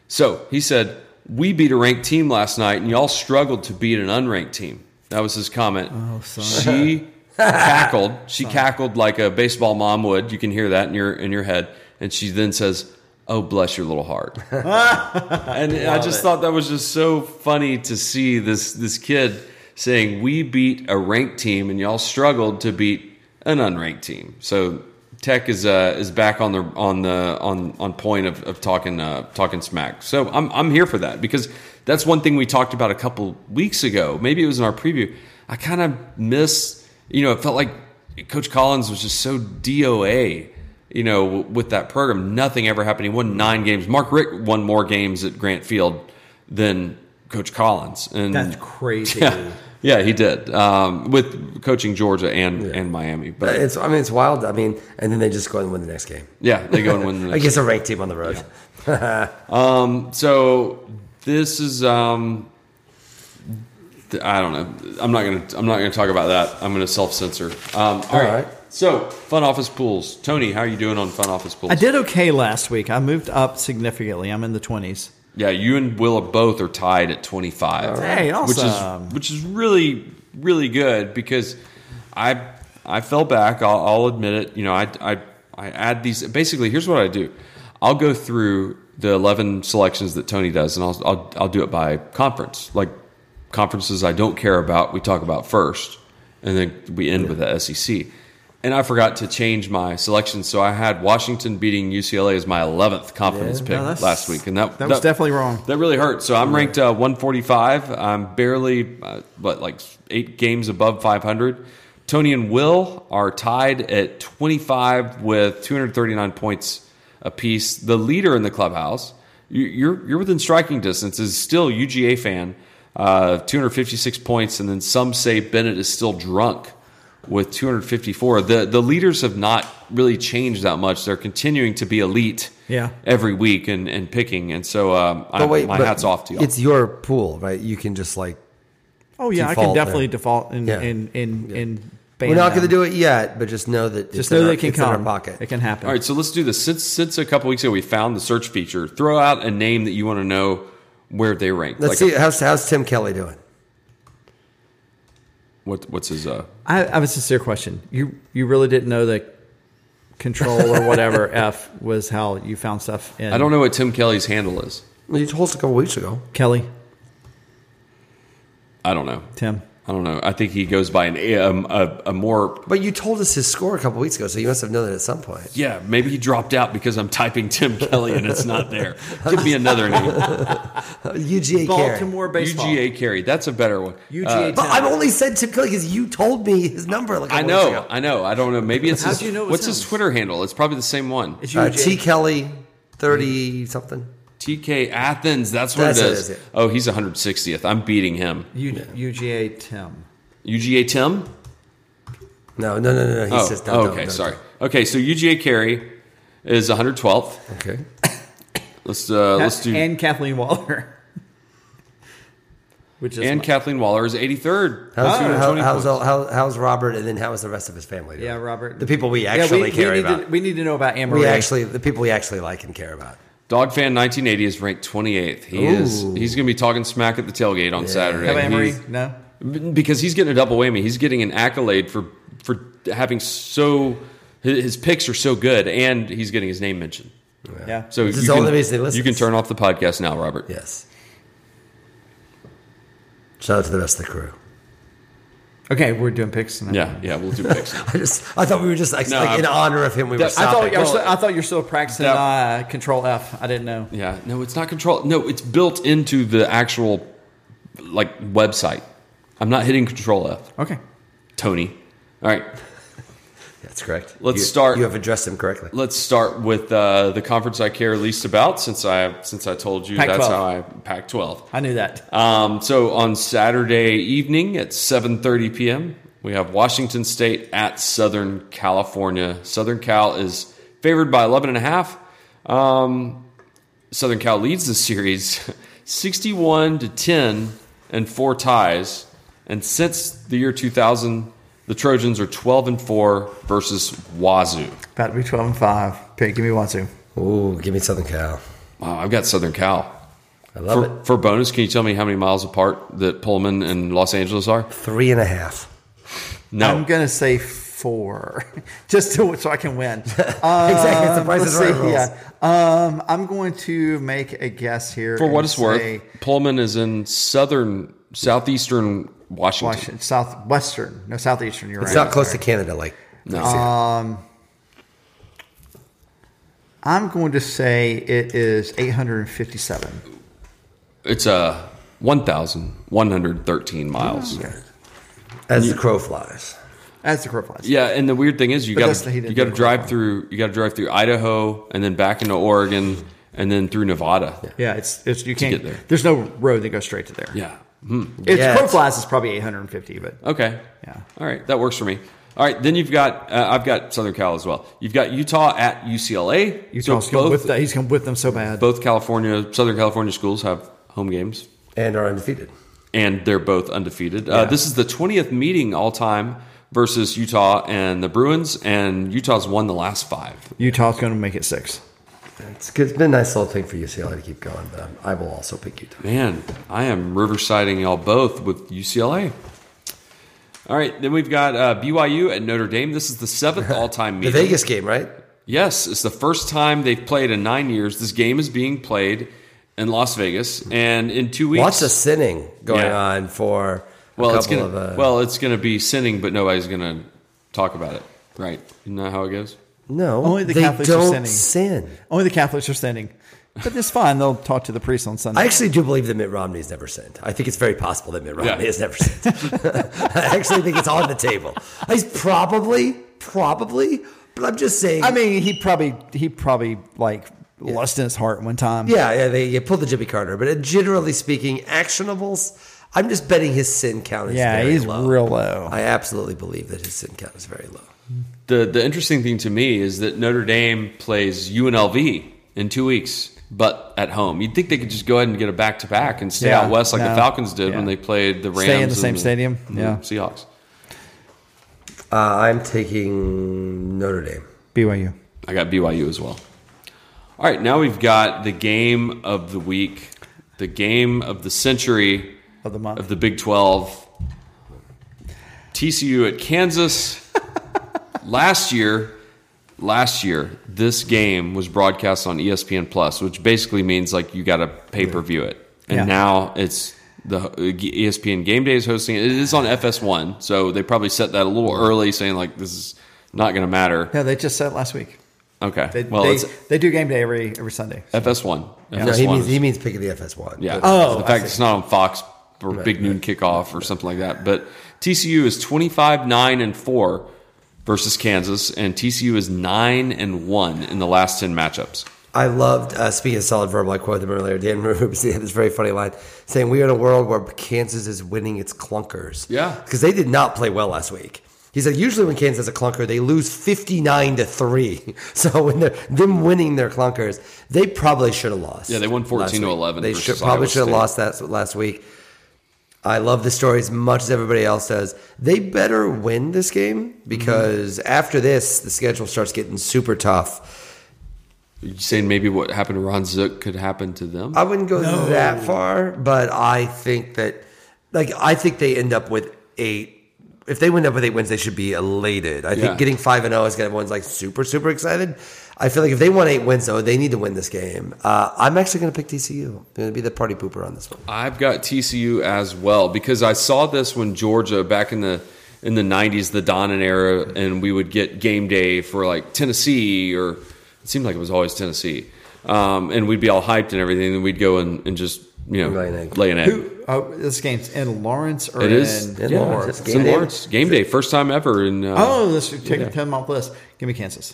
So he said, "We beat a ranked team last night, and y'all struggled to beat an unranked team." That was his comment. Oh, She cackled. She cackled like a baseball mom would. You can hear that in your in your head. And she then says, "Oh, bless your little heart." and I just thought that was just so funny to see this this kid saying, "We beat a ranked team, and y'all struggled to beat an unranked team." So Tech is uh, is back on the on the on on point of, of talking uh, talking smack. So I'm I'm here for that because that's one thing we talked about a couple weeks ago. Maybe it was in our preview. I kind of miss, you know, it felt like Coach Collins was just so DOA you know, with that program, nothing ever happened. He won nine games. Mark Richt won more games at Grant Field than Coach Collins, and That's crazy. Yeah, yeah, he did um, with coaching Georgia and and Miami. But It's, I mean, it's wild. I mean, and then they just go and win the next game yeah, they go and win. The next against a ranked team on the road. So this is um I don't know. I'm not gonna I'm not gonna talk about that. I'm gonna self censor. Um, all right. right. So fun office pools. Tony, how are you doing on fun office pools? I did okay last week. I moved up significantly. I'm in the 20s. Yeah, you and Will are both are tied at 25. Hey, Which awesome. is which is really really good because I I fell back. I'll, I'll admit it. You know, I I I add these. Basically, here's what I do. I'll go through the 11 selections that Tony does, and I'll I'll, I'll do it by conference. Like conferences I don't care about, we talk about first, and then we end with the SEC. And I forgot to change my selection, so I had Washington beating UCLA as my 11th confidence pick No, that's- last week, and that that was definitely wrong. That really hurt. So I'm ranked uh, 145. I'm barely, uh, what, like eight games above 500. Tony and Will are tied at 25 with 239 points apiece. The leader in the clubhouse, you- you're you're within striking distance, is still UGA fan, uh, 256 points, and then some say Bennett is still drunk with 254. The the leaders have not really changed that much. They're continuing to be elite Yeah. every week and, and picking. And so um, I, my but hat's off to you. It's your pool, right? You can just like Oh yeah, I can definitely there. default in Yeah. in in in. we're not going to do it yet, but just know that Just it's know in they our, can it's in come. our pocket. It can happen. All right, so let's do this. Since since a couple weeks ago we found the search feature, throw out a name that you want to know where they rank. Let's Like see how's how's Tim Kelly doing. What what's his uh I, I have a sincere question. You you really didn't know that control or whatever F was how you found stuff in I don't know what Tim Kelly's handle is. Well, you told us a couple weeks ago. Kelly I don't know. Tim. I don't know. I think he goes by an um, a, a more But you told us his score a couple weeks ago, so you must have known that at some point. yeah. Maybe he dropped out because I'm typing Tim Kelly and it's not there. Give me another name. UGA Carey. Baltimore baseball. UGA carry. That's a better one. UGA. But I've only said Tim Kelly because you told me his number. Like a I know. ago. I know. I don't know. Maybe it's How his, do you know it was what's his? Twitter handle? It's probably the same one. It's Uh, UGA. T Kelly, thirty something. TK Athens. That's what That's it what it is. is, yeah. Oh, he's 160th. I'm beating him. U, UGA Tim. UGA Tim. No, no, no, no. He Oh, says no, oh, okay. no, sorry. Okay, so UGA carry is 112th. Okay. Let's uh, let's do and, and Kathleen Waller. Which is my- Kathleen Waller is 83rd. How's, how, how's, how, how's Robert, and then how is the rest of his family doing? yeah, Robert. The people we Yeah, actually we, care we need about. To, we need to know about Amber. we Ray. actually, the people we actually like and care about. Dog fan 1980 is ranked 28th. He is he's going to be talking smack at the tailgate on Saturday. Have Emery? No. because he's getting a double whammy. He's getting an accolade for for having so his, his picks are so good, and he's getting his name mentioned. Yeah. So This you is can, all the reason he listens. you can turn off the podcast now, Robert. Yes. Shout out to the rest of the crew. Okay, we're doing picks. now. Yeah, yeah, we'll do picks. I just I thought we were just like, No, like in honor of him. We were That- I thought, you were Well, still, I thought you're still practicing that- uh, Control F. I didn't know. yeah, no, it's not control. No, it's built into the actual like website. I'm not hitting Control F, Okay. Tony. All right, That's correct. Let's You- start- You have addressed them correctly. let's start with uh, the conference I care least about. Since I since I told you Pac-12. that's how I Pac-12. I knew that. Um, so on Saturday evening at 7:30 p.m., we have Washington State at Southern California. Southern Cal is favored by 11 and a half. Um, Southern Cal leads the series 61 to 10 and four ties. And since the year 2000, the Trojans are 12 and 4 versus Wazoo. About to be 12 and 5. Pick, give me one, two. Ooh, give me Southern Cal. Wow, I've got Southern Cal. I love For, for bonus, can you tell me how many miles apart that Pullman and Los Angeles are? Three and a half. No. I'm going to say four, just to, so I can win. exactly. It's the price is right yeah. Um, I'm going to make a guess here. For what and it's worth, Pullman is in southern, southeastern Washington. Washington, southwestern, no southeastern. You're right. It's right. not close to Canada, like No. I'm going to say it is 857. It's uh, 1,113 miles. as the crow flies. That's the crow flies. Yeah, and the weird thing is you got to you got to drive through you got to drive through Idaho and then back into Oregon and then through Nevada. Yeah, it's it's you can't. get there. There's no road that goes straight to there. Yeah. Hmm. it's Yeah, crow it's- is probably 850, but Okay. Yeah. All right, that works for me. All right, then you've got uh, I've got Southern Cal as well. You've got Utah at UCLA. Utah's so going both with that. He's going with them so bad. both California Southern California schools have home games. And are undefeated. and they're both undefeated. Uh, this is the 20th meeting all time versus Utah and the Bruins, and Utah's won the last five. Utah's going to make it six. It's, good. it's been a nice little thing for UCLA to keep going, but I will also pick Utah. Man, I am Riversiding y'all both with UCLA. All right, then we've got uh, BYU at Notre Dame. This is the seventh all time meeting. The. Vegas game, right? Yes, it's the first time they've played in nine years. This game is being played in Las Vegas, and in two weeks, lots of sinning going Yeah. on for a well, couple it's gonna of. Uh, well, it's gonna be sinning, but nobody's gonna talk about it, right? Isn't that how it goes? No, Only the they Catholics are don't sinning. sin. Only the Catholics are sinning. but it's fine. They'll talk to the priest on Sunday. I actually do believe that Mitt Romney's never sinned. I think it's very possible that Mitt Romney Yeah. has never sinned. I actually think it's on the table. He's probably, probably, but I'm just saying. I mean, he probably he probably like lust in his heart one time. yeah, yeah, they you pulled the Jimmy Carter, but uh, generally speaking, actionables. I'm just betting his sin count is Yeah, very he's low. real low. I absolutely believe that his sin count is very low. The the interesting thing to me is that Notre Dame plays UNLV in two weeks, but at home. You'd think they could just go ahead and get a back to back and stay Yeah, out west like the. Falcons did when they played the Rams. Stay in the and same stadium, the yeah. Seahawks. Uh, I'm taking Notre Dame. BYU. I got BYU as well. All right, now we've got the game of the week, the game of the century Of the month. of the Big 12. TCU at Kansas. Last year, last year, this game was broadcast on ESPN Plus, which basically means like you got to pay per view it. And Yeah. now it's the ESPN Game Day is hosting it. It is on FS1, so they probably set that a little early, saying like this is not going to matter. Yeah, they just said it last week. Okay, They, well they, it's they do game day every every Sunday. FS1. No, FS1 he means is- he means picking the FS1. yeah. Oh, the fact it's not on Fox or Big Noon Kickoff or something like that. But TCU is 25 9 and 4 versus Kansas, and TCU is 9 and 1 in the last 10 matchups. I loved, uh, speaking of solid verbal, I quoted him earlier. Dan Rubes had this very funny line saying, We are in a world where Kansas is winning its clunkers. Yeah. Because they did not play well last week. He said, Usually when Kansas has a clunker, they lose 59 to 3. So when they're them winning their clunkers, they probably should have lost. Yeah, they won 14 to 11 They should, probably should have lost that last week. I love the story as much as everybody else does. They better win this game because after this, the schedule starts getting super tough. you saying maybe what happened to Ron Zook could happen to them? I wouldn't go No. that far, but I think that, like, I think they end up with eight. If they end up with eight wins, they should be elated. I Yeah. think getting five and zero is got everyone's like super super excited. I feel like if they want eight wins, though, they need to win this game. Uh, I'm actually going to pick TCU. I'm going to be the party pooper on this one. I've got TCU as well because I saw this when Georgia back in the in the '90s, the Donnan era, and we would get game day for like Tennessee, or it seemed like it was always Tennessee, um, and we'd be all hyped and everything, and we'd go and, and just you know Lay an egg. lay an egg. Who? Oh, this game's in Lawrence or It is in in yeah, Lawrence. It's It's in game day. Lawrence. Game day, first time ever. In uh, Oh, let's take Yeah. ten month the list. Give me Kansas.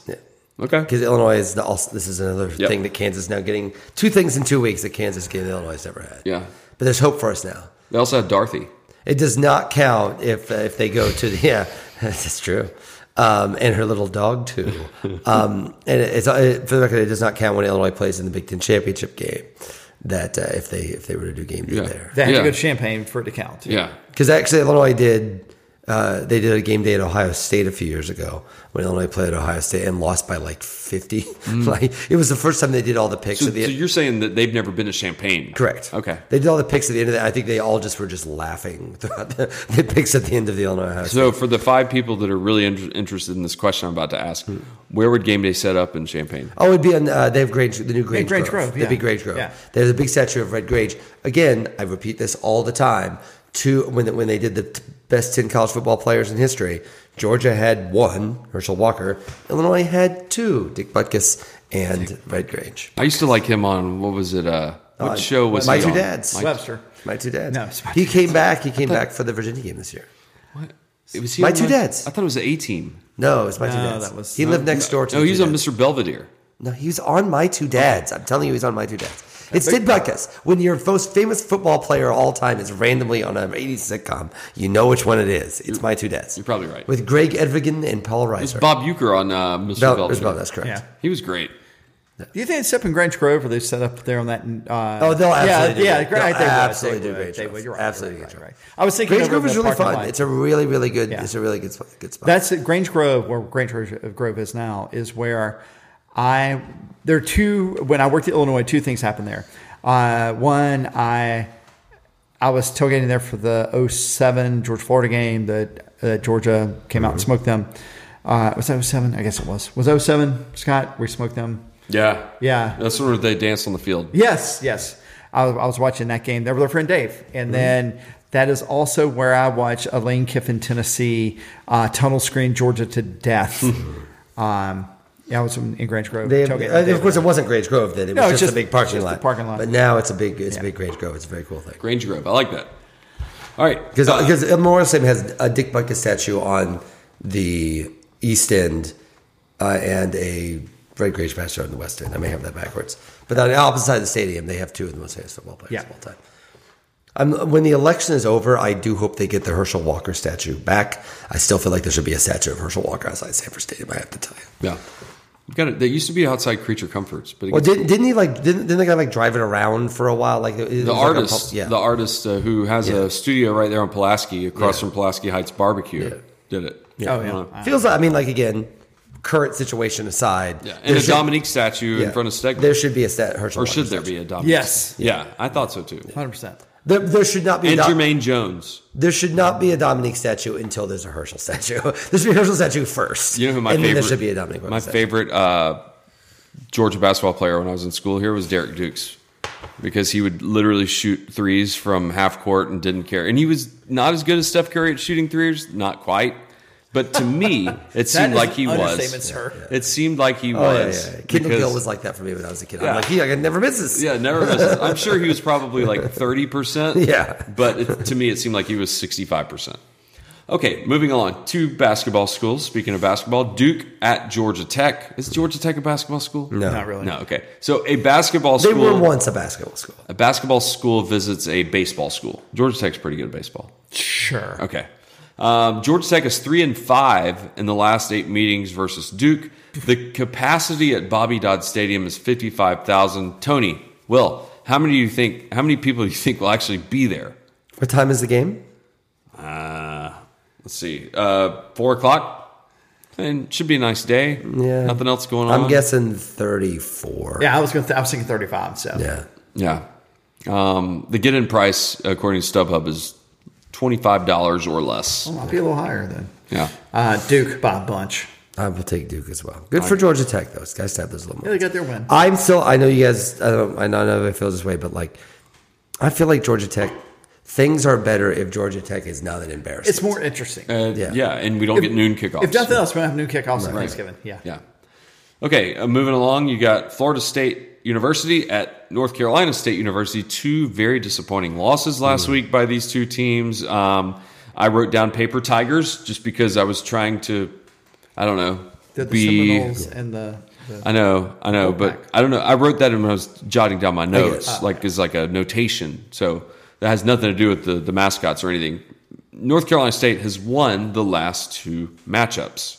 Okay. Because Illinois is the, also this is another Yep. thing that Kansas is now getting two things in two weeks that Kansas game Illinois has never had. Yeah. but there's hope for us now. They also had Dorothy. It does not count if uh, if they go to the yeah that's true, um, and her little dog too. Um, and it's it, for the record, it does not count when Illinois plays in the Big Ten championship game. That uh, if they if they were to do game day Yeah. there, They have Yeah. to go to Champaign for it to count. Yeah. because actually Illinois did. Uh, they did a game day at Ohio State a few years ago when Illinois played at Ohio State and lost by like fifty. like it was the first time they did all the picks Mm. So, at the so you're saying that they've never been to Champaign? Correct. Okay. They did all the picks at the end of that. I think they all just were just laughing throughout the, the picks at the end of the Illinois Ohio State. So, for the five people that are really inter- interested in this question I'm about to ask, where would game day set up in Champaign? Oh, it'd be on. Uh, they have Grange, the new Grange, Grange Grove. Grove, They'd be. Grange Grove. Yeah. There's a big statue of Red Grange. Again, I repeat this all the time. Two when when they did the t- best ten college football players in history, Georgia had one, Herschel Walker. Illinois had two, Dick Butkus and Red Grange. I used to like him on what was it? Uh, what Uh, show was My he Two on? Dads. My, Webster. My two dads. No, it's my he came back. He came back for the Virginia game this year. what? It was he My Two the- Dads. I thought it was the A team. No, it was my two dads. that was- he lived next door to. No, the he was Two on Dads. Mr. Belvedere. No, he was on My Two Dads. I'm telling you, he's on My Two Dads. It's Dick Butkus. When your most famous football player of all time is randomly on an 80s sitcom, you know which one it is. It's My Two Dads. You're probably right. With Greg Evigan and Paul Reiser. It's Reiser. Bob Uecker on uh, Mr. Bel- Belvedere. Bel- that's correct. Yeah. He was great. Do you think it's up in Grange Grove or they set up there on that? Uh, Oh, they'll absolutely do yeah, Grange- yeah, they'll they absolutely they do would, Grange They Grove. would. You're right. Absolutely you're right, right, right. I was thinking Grange Grove is really fun. lot. It's a really, really good. Yeah. It's a really good, good spot. That's at Grange Grove, where Grange Grove is now, is where I. There are two. When I worked at Illinois, two things happened there. Uh, one, I I was tailgating there for the 07 Georgia Florida game that uh, Georgia came out and smoked them. Uh, was that 07? I guess it was. Was 07, Scott? We smoked them. Yeah. Yeah. That's where they danced on the field. Yes, yes. I was, I was watching that game there with our friend Dave, and then that is also where I watched Lane Kiffin, Tennessee, uh, tunnel screen Georgia to death. um, yeah, it was in, in Grange Grove. They have, tailgating uh, of course, it wasn't Grange Grove then. It No, was it's just, just- a big parking lot. parking lot. But now it's a big, it's Yeah. a big Grange Grove. It's a very cool thing. Grange Grove. I like that. All right. Because Uh, because Memorial Stadium has a Dick Butkus statue on the east end uh, and a Red Grange statue on the west end. I may have that backwards. But on the opposite side of the stadium, they have two of the most famous football players Yeah. of all time. Um, when the election is over, I do hope they get the Herschel Walker statue back. I still feel like there should be a statue of Herschel Walker outside Sanford Stadium. I have to tell you. yeah. You got it. There used to be outside creature comforts, but Well, didn't, didn't he like? Didn't, didn't the guy like drive it around for a while? Like it was the like a artist, pub- yeah. the artist uh, who has Yeah. a studio right there on Pulaski, across Yeah. from Pulaski Heights Barbecue, Yeah. did it. Oh, yeah. Uh, Feels like I mean, like again, current situation aside, yeah. there And a should- Dominique statue yeah, in front of Stegeman. There should be a stat Herschel. or Walker should there statue. be a Dominique? Yes. Yeah, I thought so too. 100%. There, there should not be. a And Dom- Jermaine Jones. there should not be a Dominique statue until there's a Herschel statue. there should be a Herschel statue first. You know who my and favorite? Then there should be a Dominique. my statue. favorite uh, Georgia basketball player when I was in school here was Derek Dukes because he would literally shoot threes from half court and didn't care. And he was not as good as Steph Curry at shooting threes, not quite. But to me, it seemed like he an was. understatement, sir. It seemed like he Oh was. yeah. yeah. Kendall because- Gill was like that for me when I was a kid. Yeah. I'm like, he, I never misses. Yeah, never misses. I'm sure he was probably like 30%. Yeah. But it, to me, it seemed like he was 65%. Okay, moving on. Two basketball schools. Speaking of basketball, Duke at Georgia Tech. Is Georgia Tech a basketball school? No, Not really. No, okay. So a basketball school. They school. were once a basketball school. A basketball school visits a baseball school. Georgia Tech's pretty good at baseball. Sure. Okay. Um, Georgia Tech is three and five in the last eight meetings versus Duke. The capacity at Bobby Dodd Stadium is fifty-five thousand. Tony, Will, how many do you think? How many people do you think will actually be there? What time is the game? Uh, let's see. Uh, four o'clock. And should be a nice day. Yeah. Nothing else going on. I'm guessing 34. Yeah, I was going. Th- I was thinking thirty-five. So Yeah. Yeah. Um, the get in price, according to StubHub, is $25 or less. Well, might be a little higher then. Yeah. Uh, Duke by a bunch. I will take Duke as well. Good for Georgia Tech, though. Those guys have those little Yeah, they got their win. I'm still. I know you guys. I don't. I don't know if it feels this way, but like, I feel like Georgia Tech. Things are better if Georgia Tech is not an embarrassment. It's more interesting. Uh, Yeah. yeah. And we don't get noon kickoffs. If nothing else, we're gonna have new kickoffs on Thanksgiving. Yeah. Yeah. Okay, uh, moving along, you got Florida State University at North Carolina State University. Two very disappointing losses last Mm. week by these two teams. Um, I wrote down paper tigers just because I was trying to, I don't know, They're the be. Seminoles and the. the I know, I know, but Wolfpack. I don't know. I wrote that when I was jotting down my notes, it. like as like a notation. So that has nothing to do with the, the mascots or anything. North Carolina State has won the last two matchups.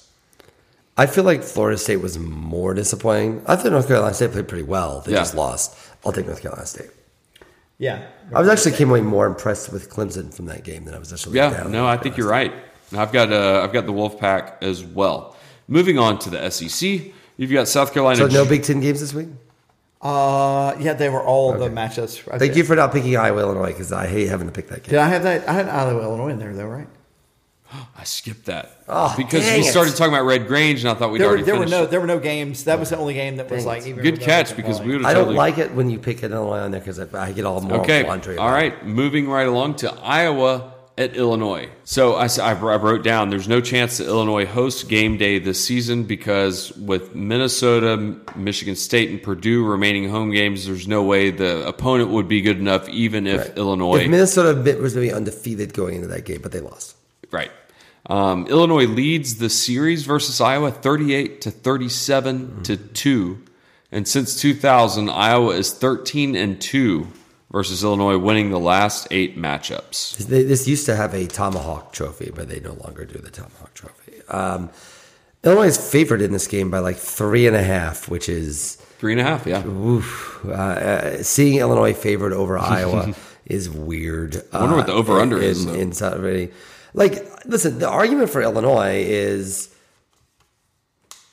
I feel like Florida State was more disappointing. I thought North Carolina State played pretty well. They Yeah. just lost. I'll take North Carolina State. yeah. I was actually came away more impressed with Clemson from that game than I was actually. Yeah, down no, I think you're right. I've got uh, I've got the Wolfpack as well. Moving on to the SEC, you've got South Carolina. So no Big Ten games this week. Uh, yeah, they were all the matchups. I Thank you for not picking Iowa Illinois because I hate having to pick that game. Did I have that? I had Iowa, Illinois in there though, right? I skipped that Oh, because dang we it. started talking about Red Grange, and I thought we'd There were, already there were finished. no there were no games. That was the only game that was Dang like even Good catch the because we volume. would have I don't totally. like it when you pick an Illinois on there because I, I get all moral Okay, laundry. all about it. Moving right along to Iowa at Illinois. So I, I wrote down there's no chance that Illinois hosts game day this season because with Minnesota, Michigan State, and Purdue remaining home games, there's no way the opponent would be good enough, even if Illinois. If Minnesota was maybe undefeated going into that game, but they lost. Right. Um, Illinois leads the series versus Iowa 38 to 37 to 2. And since 2000, Iowa is 13 and 2 versus Illinois, winning the last eight matchups. This used to have a Tomahawk Trophy, but they no longer do the Tomahawk Trophy. Um, Illinois is favored in this game by like three and a half, which is Three and a half, yeah. oof. Uh, uh, seeing Illinois favored over Iowa is weird. I wonder what the over-under in, is, though. in Saturday. Like, listen, the argument for Illinois is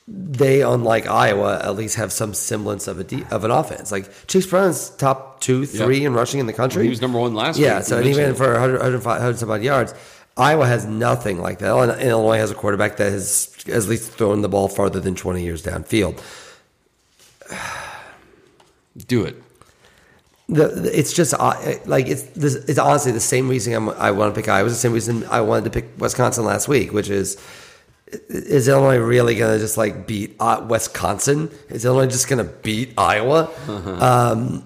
they, unlike Iowa, at least have some semblance of a de- of an offense. Like Chase Brown's top two, three in rushing in the country. He was number one last year. Yeah, week. so You and he ran for 100, 105, 100 some odd yards. Iowa has nothing like that. And Illinois has a quarterback that has at least thrown the ball farther than 20 years downfield. Do it. The, it's just uh, like it's this, it's honestly the same reason I'm, I want to pick Iowa. It's the same reason I wanted to pick Wisconsin last week, which is is Illinois really going to just like beat uh, Wisconsin? Is Illinois just going to beat Iowa? Um,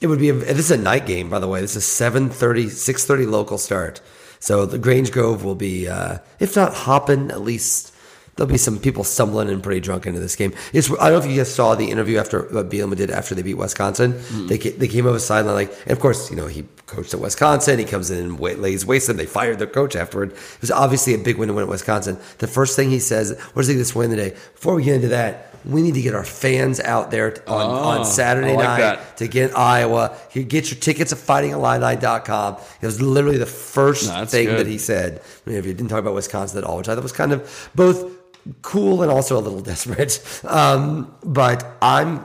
it would be a, this is a night game, by the way. This is 7.30, 6.30 local start. So the Grange Grove will be, uh, if not hopping, at least there'll be some people stumbling and pretty drunk into this game. It's, I don't know if you guys saw the interview after what Bielema did after they beat Wisconsin. Mm-hmm. They ca- they came over sideline like, and of course, you know he coached at Wisconsin. He comes in and wa- lays waste them. They fired their coach afterward. It was obviously a big win to win at Wisconsin. The first thing he says, "What is he this win today?" Before we get into that. We need to get our fans out there on, Oh, on Saturday like night that. to get Iowa. You get your tickets at fightingillini.com. It was literally the first No, thing good. that he said. I mean, if you didn't talk about Wisconsin at all, which I thought was kind of both cool and also a little desperate. Um, but I'm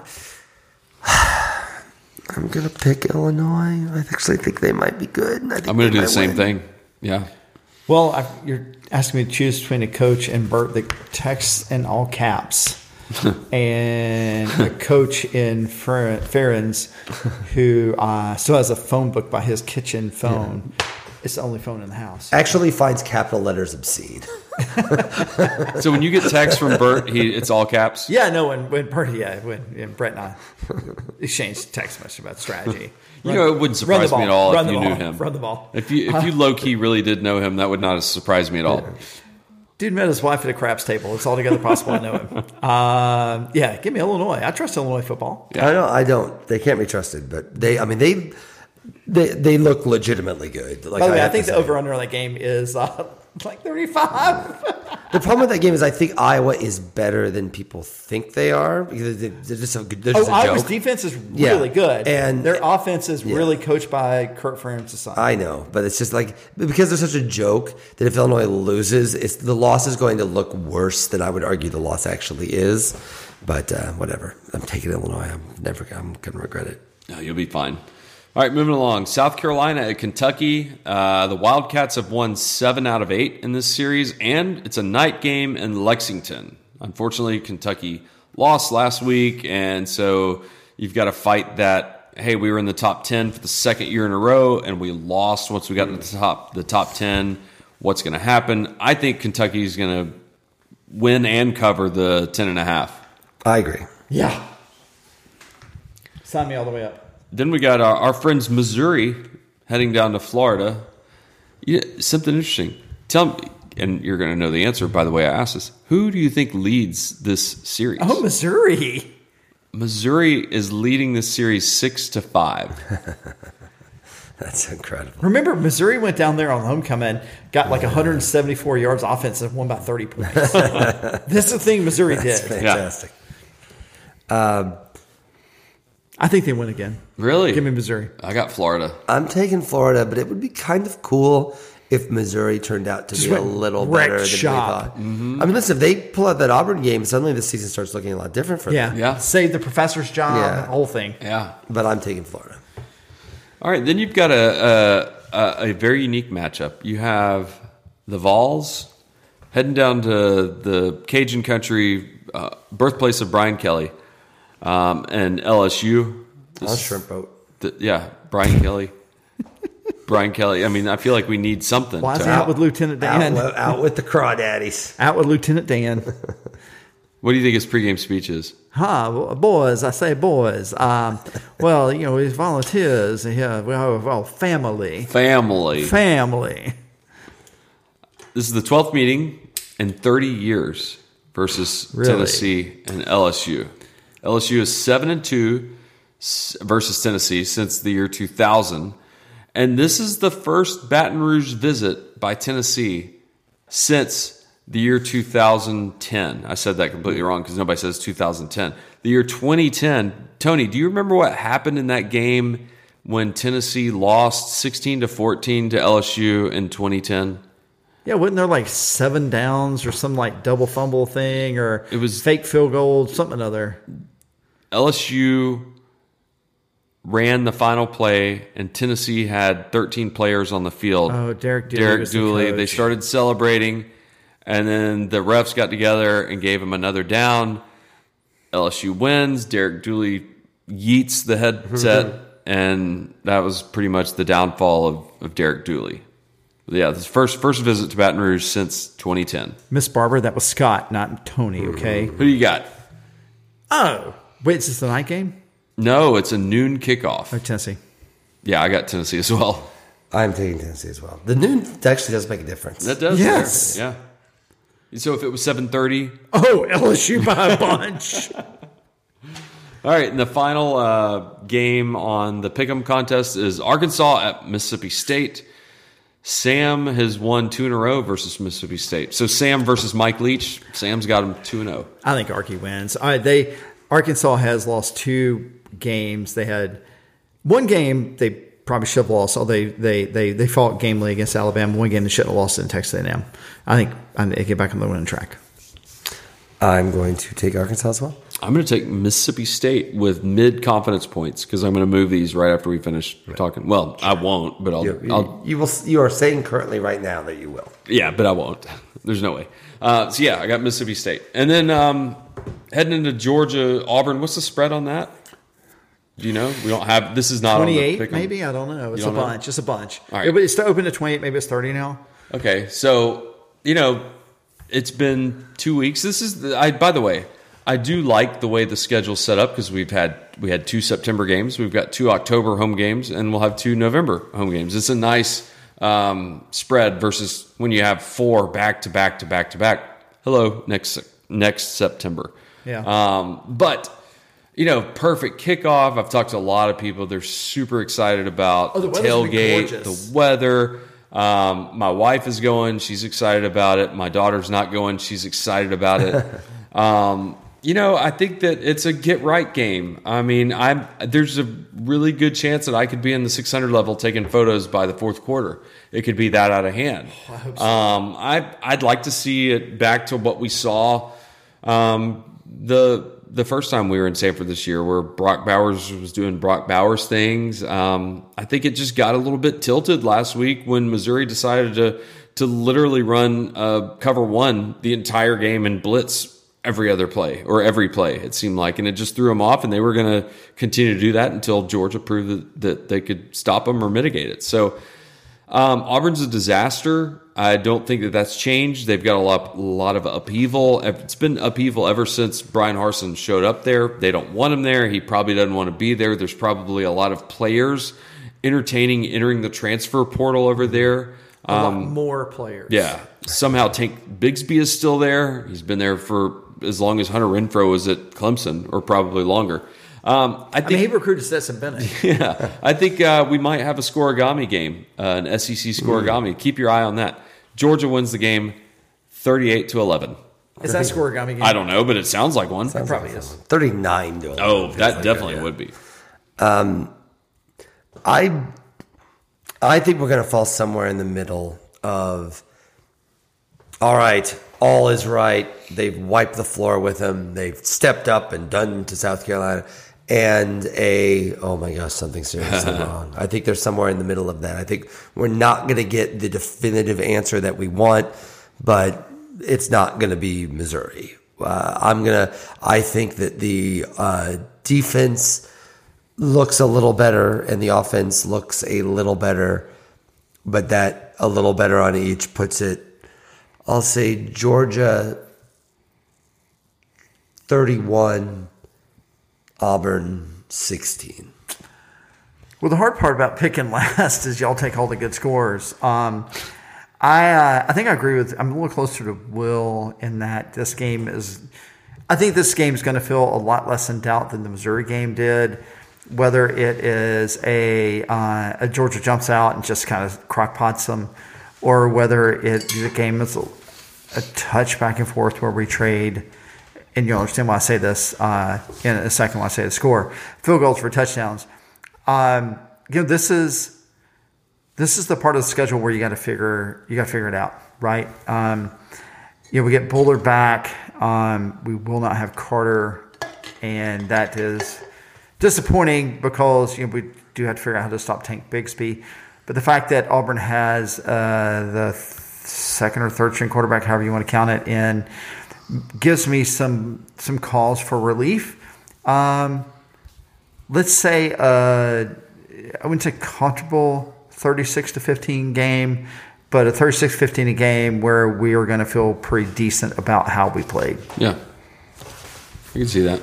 I'm gonna pick Illinois. I actually think they might be good. and I think I'm gonna do the same win. thing. Yeah. Well, I, you're asking me to choose between a coach and Bret that texts in all caps, and a coach in Fer- Ferentz who uh, still has a phone book by his kitchen phone. It's the only phone in the house. Actually, finds capital letters obscene. So when you get text from Bret, he it's all caps. Yeah, no, when when Bret, yeah, when, when Bret and I exchanged text messages about strategy. You know, it wouldn't surprise me at all run if you ball, knew him. Run the ball. If you if you low key really did know him, that would not have surprised me at all. Dude met his wife at a craps table. It's altogether possible I know him. Um, yeah, give me Illinois. I trust Illinois football. I don't. I don't. They can't be trusted. But they. I mean, they. They, they look legitimately good. Like By the way, I have think the say. over under on that game is uh, like 35. The problem with that game is I think Iowa is better than people think they are because they're just a, they're just oh, a Iowa's defense is Yeah. really good. And- their offense is really coached by Kirk Ferentz. I know, but it's just like because they're such a joke that if Illinois loses, it's the loss is going to look worse than I would argue the loss actually is. But uh, whatever, I'm taking Illinois. I'm never. I'm gonna regret it. No, you'll be fine. All right, moving along. South Carolina at Kentucky. Uh, the Wildcats have won seven out of eight in this series, and it's a night game in Lexington. Unfortunately, Kentucky lost last week, and so you've got to fight that. Hey, we were in the top ten for the second year in a row, and we lost once we got to the top the top ten. What's going to happen? I think Kentucky is going to win and cover the ten and a half. I agree. Yeah. Sign me all the way up. Then we got our, our friends Missouri heading down to Florida. Yeah, something interesting. Tell me, and you're going to know the answer by the way I asked this. Who do you think leads this series? Oh, Missouri. Missouri is leading this series six to five. That's incredible. Remember, Missouri went down there on homecoming, got like 174 yards offense, and won by 30 points. this is the thing Missouri did. Fantastic. Um, I think they win again. Really? Give me Missouri. I got Florida. I'm taking Florida, but it would be kind of cool if Missouri turned out to Just be a little better than shop. we thought. I mean, listen, if they pull out that Auburn game, suddenly the season starts looking a lot different for Yeah. them. Yeah. Save the professor's job, Yeah. the whole thing. Yeah. But I'm taking Florida. All right. Then you've got a a, a, a very unique matchup. You have the Vols heading down to the Cajun country, uh, birthplace of Brian Kelly, um, and LSU. On a shrimp boat. The, yeah, Brian Kelly. Brian Kelly. I mean, I feel like we need something. Why is to- out with Lieutenant Dan? wi- out with the crawdaddies. Out with Lieutenant Dan. what do you think his pregame speech is? Huh, boys, I say boys. Um, well, you know, he's volunteers here. We're all family. Family. Family. This is the 12th meeting in 30 years versus Really? Tennessee and LSU. LSU is 7 and 2 s- versus Tennessee since the year 2000. And this is the first Baton Rouge visit by Tennessee since the year 2010. I said that completely wrong because nobody says 2010. The year 2010. Tony, do you remember what happened in that game when Tennessee lost 16 to 14 to LSU in 2010? Yeah, wasn't there like seven downs or some like double fumble thing or It was- fake field goal, something other? LSU ran the final play, and Tennessee had 13 players on the field. Oh, Derek Dooley. Derek was the Dooley. They started celebrating, and then the refs got together and gave him another down. LSU wins. Derek Dooley yeets the headset, and that was pretty much the downfall of, of Derek Dooley. Yeah, this first first visit to Baton Rouge since 2010. Miss Barber, that was Scott, not Tony, okay? Who do you got? Oh, wait, is this the night game? No, it's a noon kickoff. Oh, Tennessee. Yeah, I got Tennessee as well. I'm taking Tennessee as well. The noon actually does make a difference. That does. Yes. Yeah. So if it was seven thirty, Oh, LSU by a bunch. all right. And the final uh, game on the Pick'em contest is Arkansas at Mississippi State. Sam has won two in a row versus Mississippi State. So Sam versus Mike Leach. Sam's got him two and oh. zero. I think Arky wins. All right, they Arkansas has lost two games. They had one game they probably should have lost. Oh, they they they they fought gamely against Alabama. One game they shouldn't have lost in Texas A&M. I think I think they get back on the winning track. I'm going to take Arkansas as well. I'm going to take Mississippi State with mid confidence points because I'm going to move these right after we finish talking. Well, I won't, but I'll, You, you- I'll you will. You are saying currently right now that you will. Yeah, but I won't. There's no way. Uh, so yeah, I got Mississippi State, and then um, heading into Georgia, Auburn. What's the spread on that? Do you know? We don't have. This is not Twenty eight, pick 'em. maybe I don't know. It's a don't know? bunch. It's a bunch. All right. It- it's open to twenty eight. Maybe it's thirty now. Okay, so you know, it's been two weeks. This is. The, I by the way, I do like the way the schedule's set up because we've had we had two September games, we've got two October home games, and we'll have two November home games. It's a nice um, spread versus when you have four back to back to back to back. Hello, next next September. Yeah. Um, but you know, perfect kickoff. I've talked to a lot of people. They're super excited about Oh, the the weather's gonna be tailgate, the weather. Um, my wife is going; she's excited about it. My daughter's not going; she's excited about it. um, you know, I think that it's a get right game. I mean, I'm there's a really good chance that I could be in the 600 level taking photos by the fourth quarter. It could be that out of hand. I hope so. Um, I I'd like to see it back to what we saw um, the the first time we were in Sanford this year, where Brock Bowers was doing Brock Bowers things. Um, I think it just got a little bit tilted last week when Missouri decided to to literally run uh, cover one the entire game and blitz every other play or every play it seemed like and it just threw them off and they were going to continue to do that until georgia proved that, that they could stop them or mitigate it so um, auburn's a disaster i don't think that that's changed they've got a lot, a lot of upheaval it's been upheaval ever since Bryan Harsin showed up there they don't want him there he probably doesn't want to be there there's probably a lot of players entertaining entering the transfer portal over there a lot um, more players. Yeah. Somehow Tank Bigsby is still there. He's been there for as long as Hunter Renfrow was at Clemson, or probably longer. Um, I, think, I mean, he recruited Stetson Bennett. Yeah, I think uh, we might have a scorigami game, uh, an SEC scorigami. Mm. Keep your eye on that. Georgia wins the game, thirty-eight to eleven. Is that scorigami game? I don't know, but it sounds like one. Sounds it probably like is. Thirty-nine to 11. Oh, that like definitely yeah. would be. Um, I, I think we're going to fall somewhere in the middle of. All right, all is right. They've wiped the floor with them. They've stepped up and done to South Carolina. And a, oh my gosh, something seriously wrong. I think they're somewhere in the middle of that. I think we're not going to get the definitive answer that we want, but it's not going to be Missouri. Uh, I'm going to, I think that the uh, defense looks a little better and the offense looks a little better, but that a little better on each puts it I'll say Georgia 31, Auburn 16. Well, the hard part about picking last is y'all take all the good scores. Um, I uh, I think I agree with. I'm a little closer to Will in that this game is. I think this game is going to feel a lot less in doubt than the Missouri game did. Whether it is a uh, a Georgia jumps out and just kind of crockpots them, or whether it the game is a touch back and forth where we trade, and you'll understand why I say this uh, in a second when I say the score. Field goals for touchdowns. Um, you know, this is this is the part of the schedule where you got to figure you got to figure it out, right? Um, you know, we get Bullard back. Um, we will not have Carter, and that is disappointing because you know we do have to figure out how to stop Tank Bigsby. But the fact that Auburn has uh, the second or third string quarterback, however you want to count it, and gives me some some calls for relief. Um, let's say uh, I wouldn't say comfortable 36 to 15 game, but a 36 15 a game where we are going to feel pretty decent about how we played. Yeah, you can see that.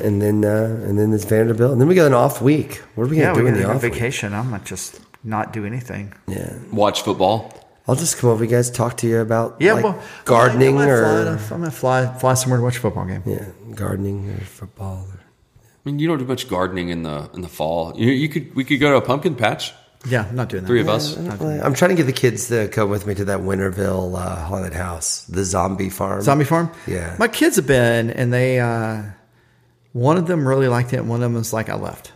And then uh, and then this Vanderbilt, and then we got an off week. What are we going to yeah, do in the off vacation? Week? I'm not just not do anything. Yeah, watch football. I'll just come over, you guys, talk to you about yeah, like well, gardening I or I'm gonna fly fly somewhere to watch a football game. Yeah, gardening or football. Or, I mean, you don't do much gardening in the in the fall. You, you could we could go to a pumpkin patch. Yeah, I'm not doing that. Three of yeah, us. I'm trying to get the kids to come with me to that Winterville uh, haunted house, the zombie farm. Zombie farm. Yeah, my kids have been, and they uh, one of them really liked it. and One of them was like, I left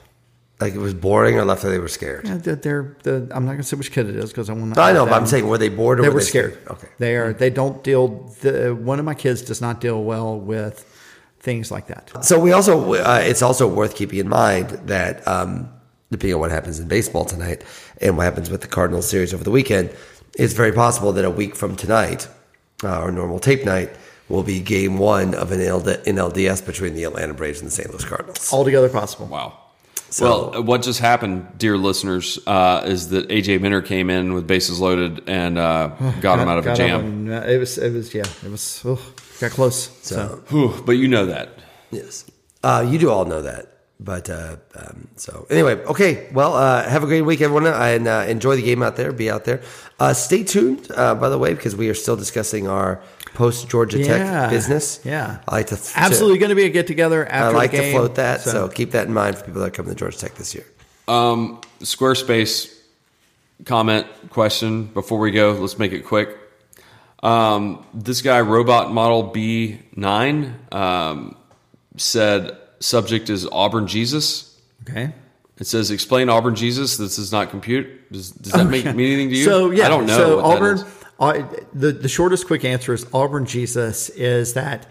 like it was boring or left that they were scared? Yeah, they're, they're, they're I'm not going to say which kid it is because I want. I know, but I'm saying were they bored or they were, were they scared? scared? Okay, they are. They don't deal. The, one of my kids does not deal well with things like that. So we also, uh, it's also worth keeping in mind that um, depending on what happens in baseball tonight and what happens with the Cardinals series over the weekend, it's very possible that a week from tonight, uh, our normal tape night, will be game one of an NLDS between the Atlanta Braves and the St. Louis Cardinals. Altogether possible. Wow. So, well, what just happened, dear listeners, uh, is that AJ Minter came in with bases loaded and uh, got, got, him out of a jam. it was, it was, yeah, it was, oh, got close. So, so. but you know that. Yes, uh, you do all know that. But uh, um, so anyway, okay. Well, uh, have a great week, everyone, and uh, enjoy the game out there. Be out there. Uh, stay tuned, uh, by the way, because we are still discussing our post Georgia yeah. Tech business. Yeah, I like to absolutely going to be a get together. I like to float that, so. so. keep that in mind for people that come to Georgia Tech this year. Um, Squarespace comment question before we go. Let's make it quick. Um, this guy, Robot Model B9, um, said subject is Auburn Jesus. Okay. It says explain Auburn Jesus. This does not compute. Does, does that make mean anything to you? So yeah, I don't know. So Auburn, uh, the the shortest quick answer is Auburn Jesus is that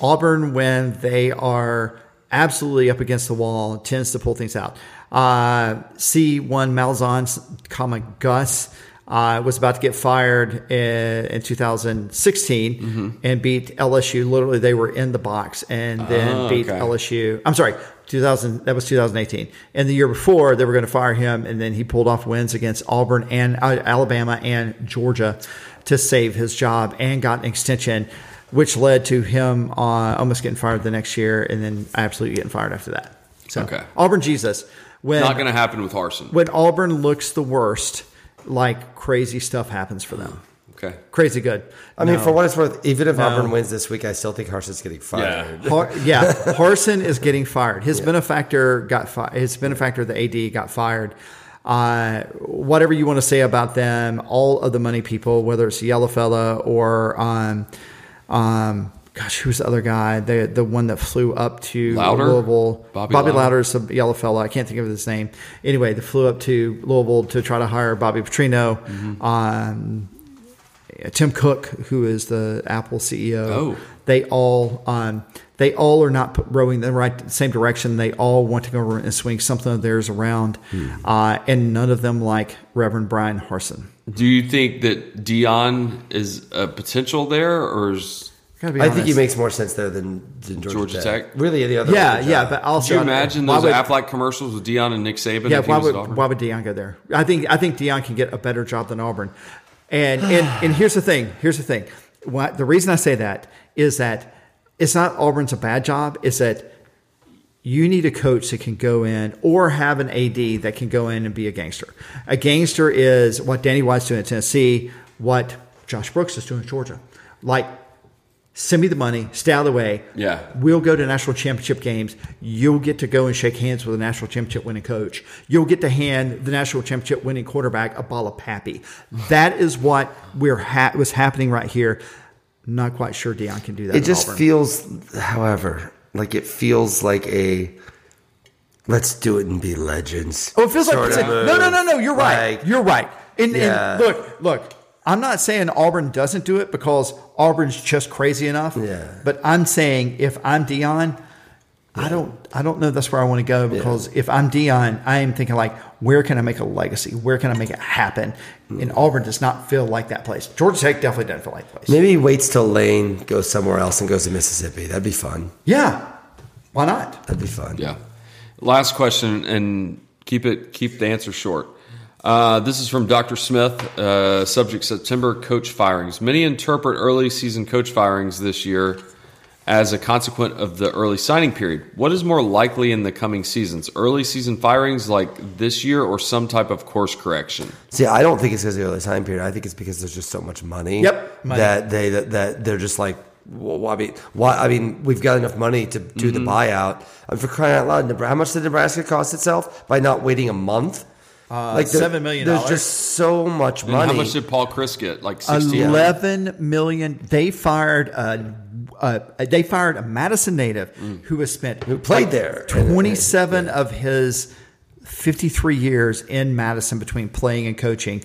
Auburn when they are absolutely up against the wall tends to pull things out. Uh, C1 Malzahn, comma Gus, uh, was about to get fired in, in 2016 mm-hmm. and beat LSU. Literally, they were in the box and then oh, beat okay. LSU. I'm sorry, 2000. That was 2018. And the year before, they were going to fire him, and then he pulled off wins against Auburn and uh, Alabama and Georgia to save his job and got an extension. Which led to him uh, almost getting fired the next year, and then absolutely getting fired after that. So okay. Auburn Jesus. When, Not going to happen with Harsin. When Auburn looks the worst, like crazy stuff happens for them. Okay. Crazy good. I no. mean, for what it's worth, even if no. Auburn wins this week, I still think Harsin's getting fired. Yeah, Har- yeah Harsin is getting fired. His yeah. benefactor got fired. His benefactor, the AD, got fired. Uh, whatever you want to say about them, all of the money people, whether it's Yella Fella or um, um, gosh, who's the other guy? The the one that flew up to Louder? Louisville. Bobby, Bobby Lowder. is a yellow fella. I can't think of his name. Anyway, they flew up to Louisville to try to hire Bobby Petrino. Mm-hmm. Um, Tim Cook, who is the Apple CEO. Oh. They all um, they all are not rowing the right same direction. They all want to go and swing something of theirs around, hmm. uh, and none of them like Reverend Bryan Harsin. Do you think that Deion is a potential there, or is I think he makes more sense there than, than Georgia, Georgia Tech. Tech. Really, the other. Yeah, yeah, but also. Could you imagine those would, Aflac commercials with Deion and Nick Saban? Yeah, why would why would Deion go there? I think I think Deion can get a better job than Auburn. And and, and here's the thing. Here's the thing. What, the reason I say that is that it's not Auburn's a bad job. It's that you need a coach that can go in or have an AD that can go in and be a gangster. A gangster is what Danny White's doing at Tennessee, what Josh Brooks is doing at Georgia. Like send me the money, stay out of the way. Yeah. We'll go to national championship games. You'll get to go and shake hands with a national championship winning coach. You'll get to hand the national championship winning quarterback a ball of pappy. That is what we're ha- was happening right here. Not quite sure Deion can do that. It just Auburn. feels, however, like it feels like a let's do it and be legends. Oh, it feels like no, no, no, no. You're right. Like, you're right. And, yeah. and look, look. I'm not saying Auburn doesn't do it because Auburn's just crazy enough. Yeah. But I'm saying if I'm Deion, I don't I don't know that's where I want to go because yeah. if I'm Deion, I am thinking like, where can I make a legacy? Where can I make it happen? Mm. And Auburn does not feel like that place. Georgia Tech definitely doesn't feel like that place. Maybe he waits till Lane goes somewhere else and goes to Mississippi. That'd be fun. Yeah. Why not? That'd be fun. Yeah. Last question and keep it keep the answer short. Uh, this is from Dr. Smith. Uh, subject September coach firings. Many interpret early season coach firings this year as a consequence of the early signing period. What is more likely in the coming seasons? Early season firings like this year or some type of course correction? See, I don't think it's because of the early signing period. I think it's because there's just so much money. Yep. Money. That they that, that they're just like well, I mean, why? I mean, we've got enough money to do mm-hmm. the buyout. I mean, for crying out loud, Nebraska, how much did Nebraska cost itself by not waiting a month? Uh, like seven million. There's just so much money. And how much did Paul Chryst get? Like 16? eleven million. They fired a, a, they fired a Madison native mm. who has spent who played like there twenty seven yeah. of his fifty three years in Madison between playing and coaching.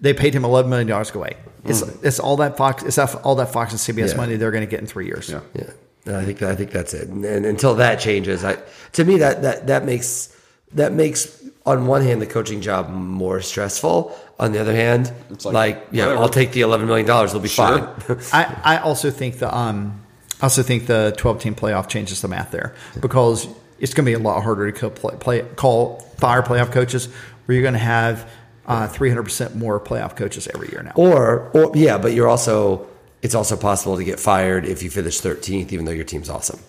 They paid him eleven million dollars away. It's, mm. it's all that Fox. It's all that Fox and CBS yeah. money they're going to get in three years. Yeah, yeah. I think I think that's it. And, and until that changes, I to me that that that makes that makes on one hand the coaching job more stressful. On the other hand, it's like, like yeah, whatever. I'll take the eleven million dollars. It'll be sure. fine. I, I also think the um, I also think the twelve team playoff changes the math there because it's going to be a lot harder to play, play, call fire playoff coaches where you're going to have uh, three hundred percent more playoff coaches every year now. Or, or yeah, but you're also it's also possible to get fired if you finish thirteenth, even though your team's awesome,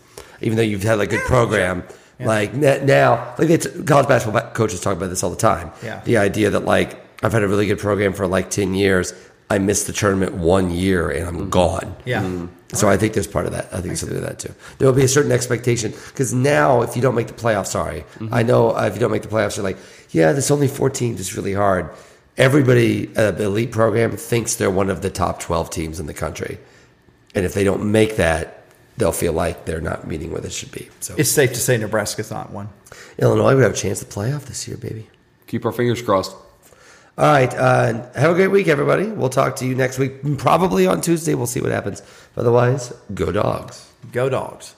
even though you've had a good program. Yeah. Like now, like it's, college basketball coaches talk about this all the time. Yeah. The idea that like I've had a really good program for like ten years. I missed the tournament one year and I'm mm-hmm. gone. Yeah. Mm-hmm. So right. I think there's part of that. I think there's something to that too. There will be a certain expectation because now, if you don't make the playoffs, sorry, mm-hmm. I know uh, if you don't make the playoffs, you're like, yeah, there's only 14, it's really hard. everybody at the elite program thinks they're one of the top 12 teams in the country. And if they don't make that, they'll feel like they're not meeting where they should be. So it's safe to say Nebraska's not one. Illinois would have a chance to playoff this year, baby. Keep our fingers crossed. All right. Uh, have a great week, everybody. We'll talk to you next week, probably on Tuesday. We'll see what happens. Otherwise, go dogs. Go dogs.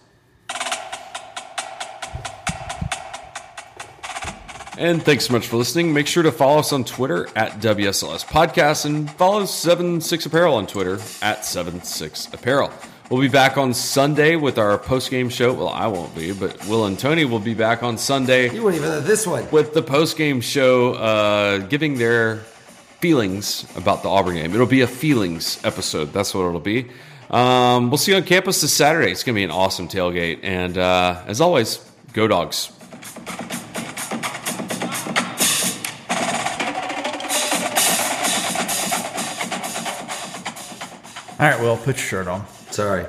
And thanks so much for listening. Make sure to follow us on Twitter at WSLS Podcast and follow 76 Apparel on Twitter at 76 Apparel. We'll be back on Sunday with our post game show. Well, I won't be, but Will and Tony will be back on Sunday. You weren't even at this one. With the post game show, uh, giving their feelings about the Auburn game. It'll be a feelings episode. That's what it'll be. Um, we'll see you on campus this Saturday. It's going to be an awesome tailgate. And uh, as always, go dogs. All right, Will, put your shirt on. Sorry.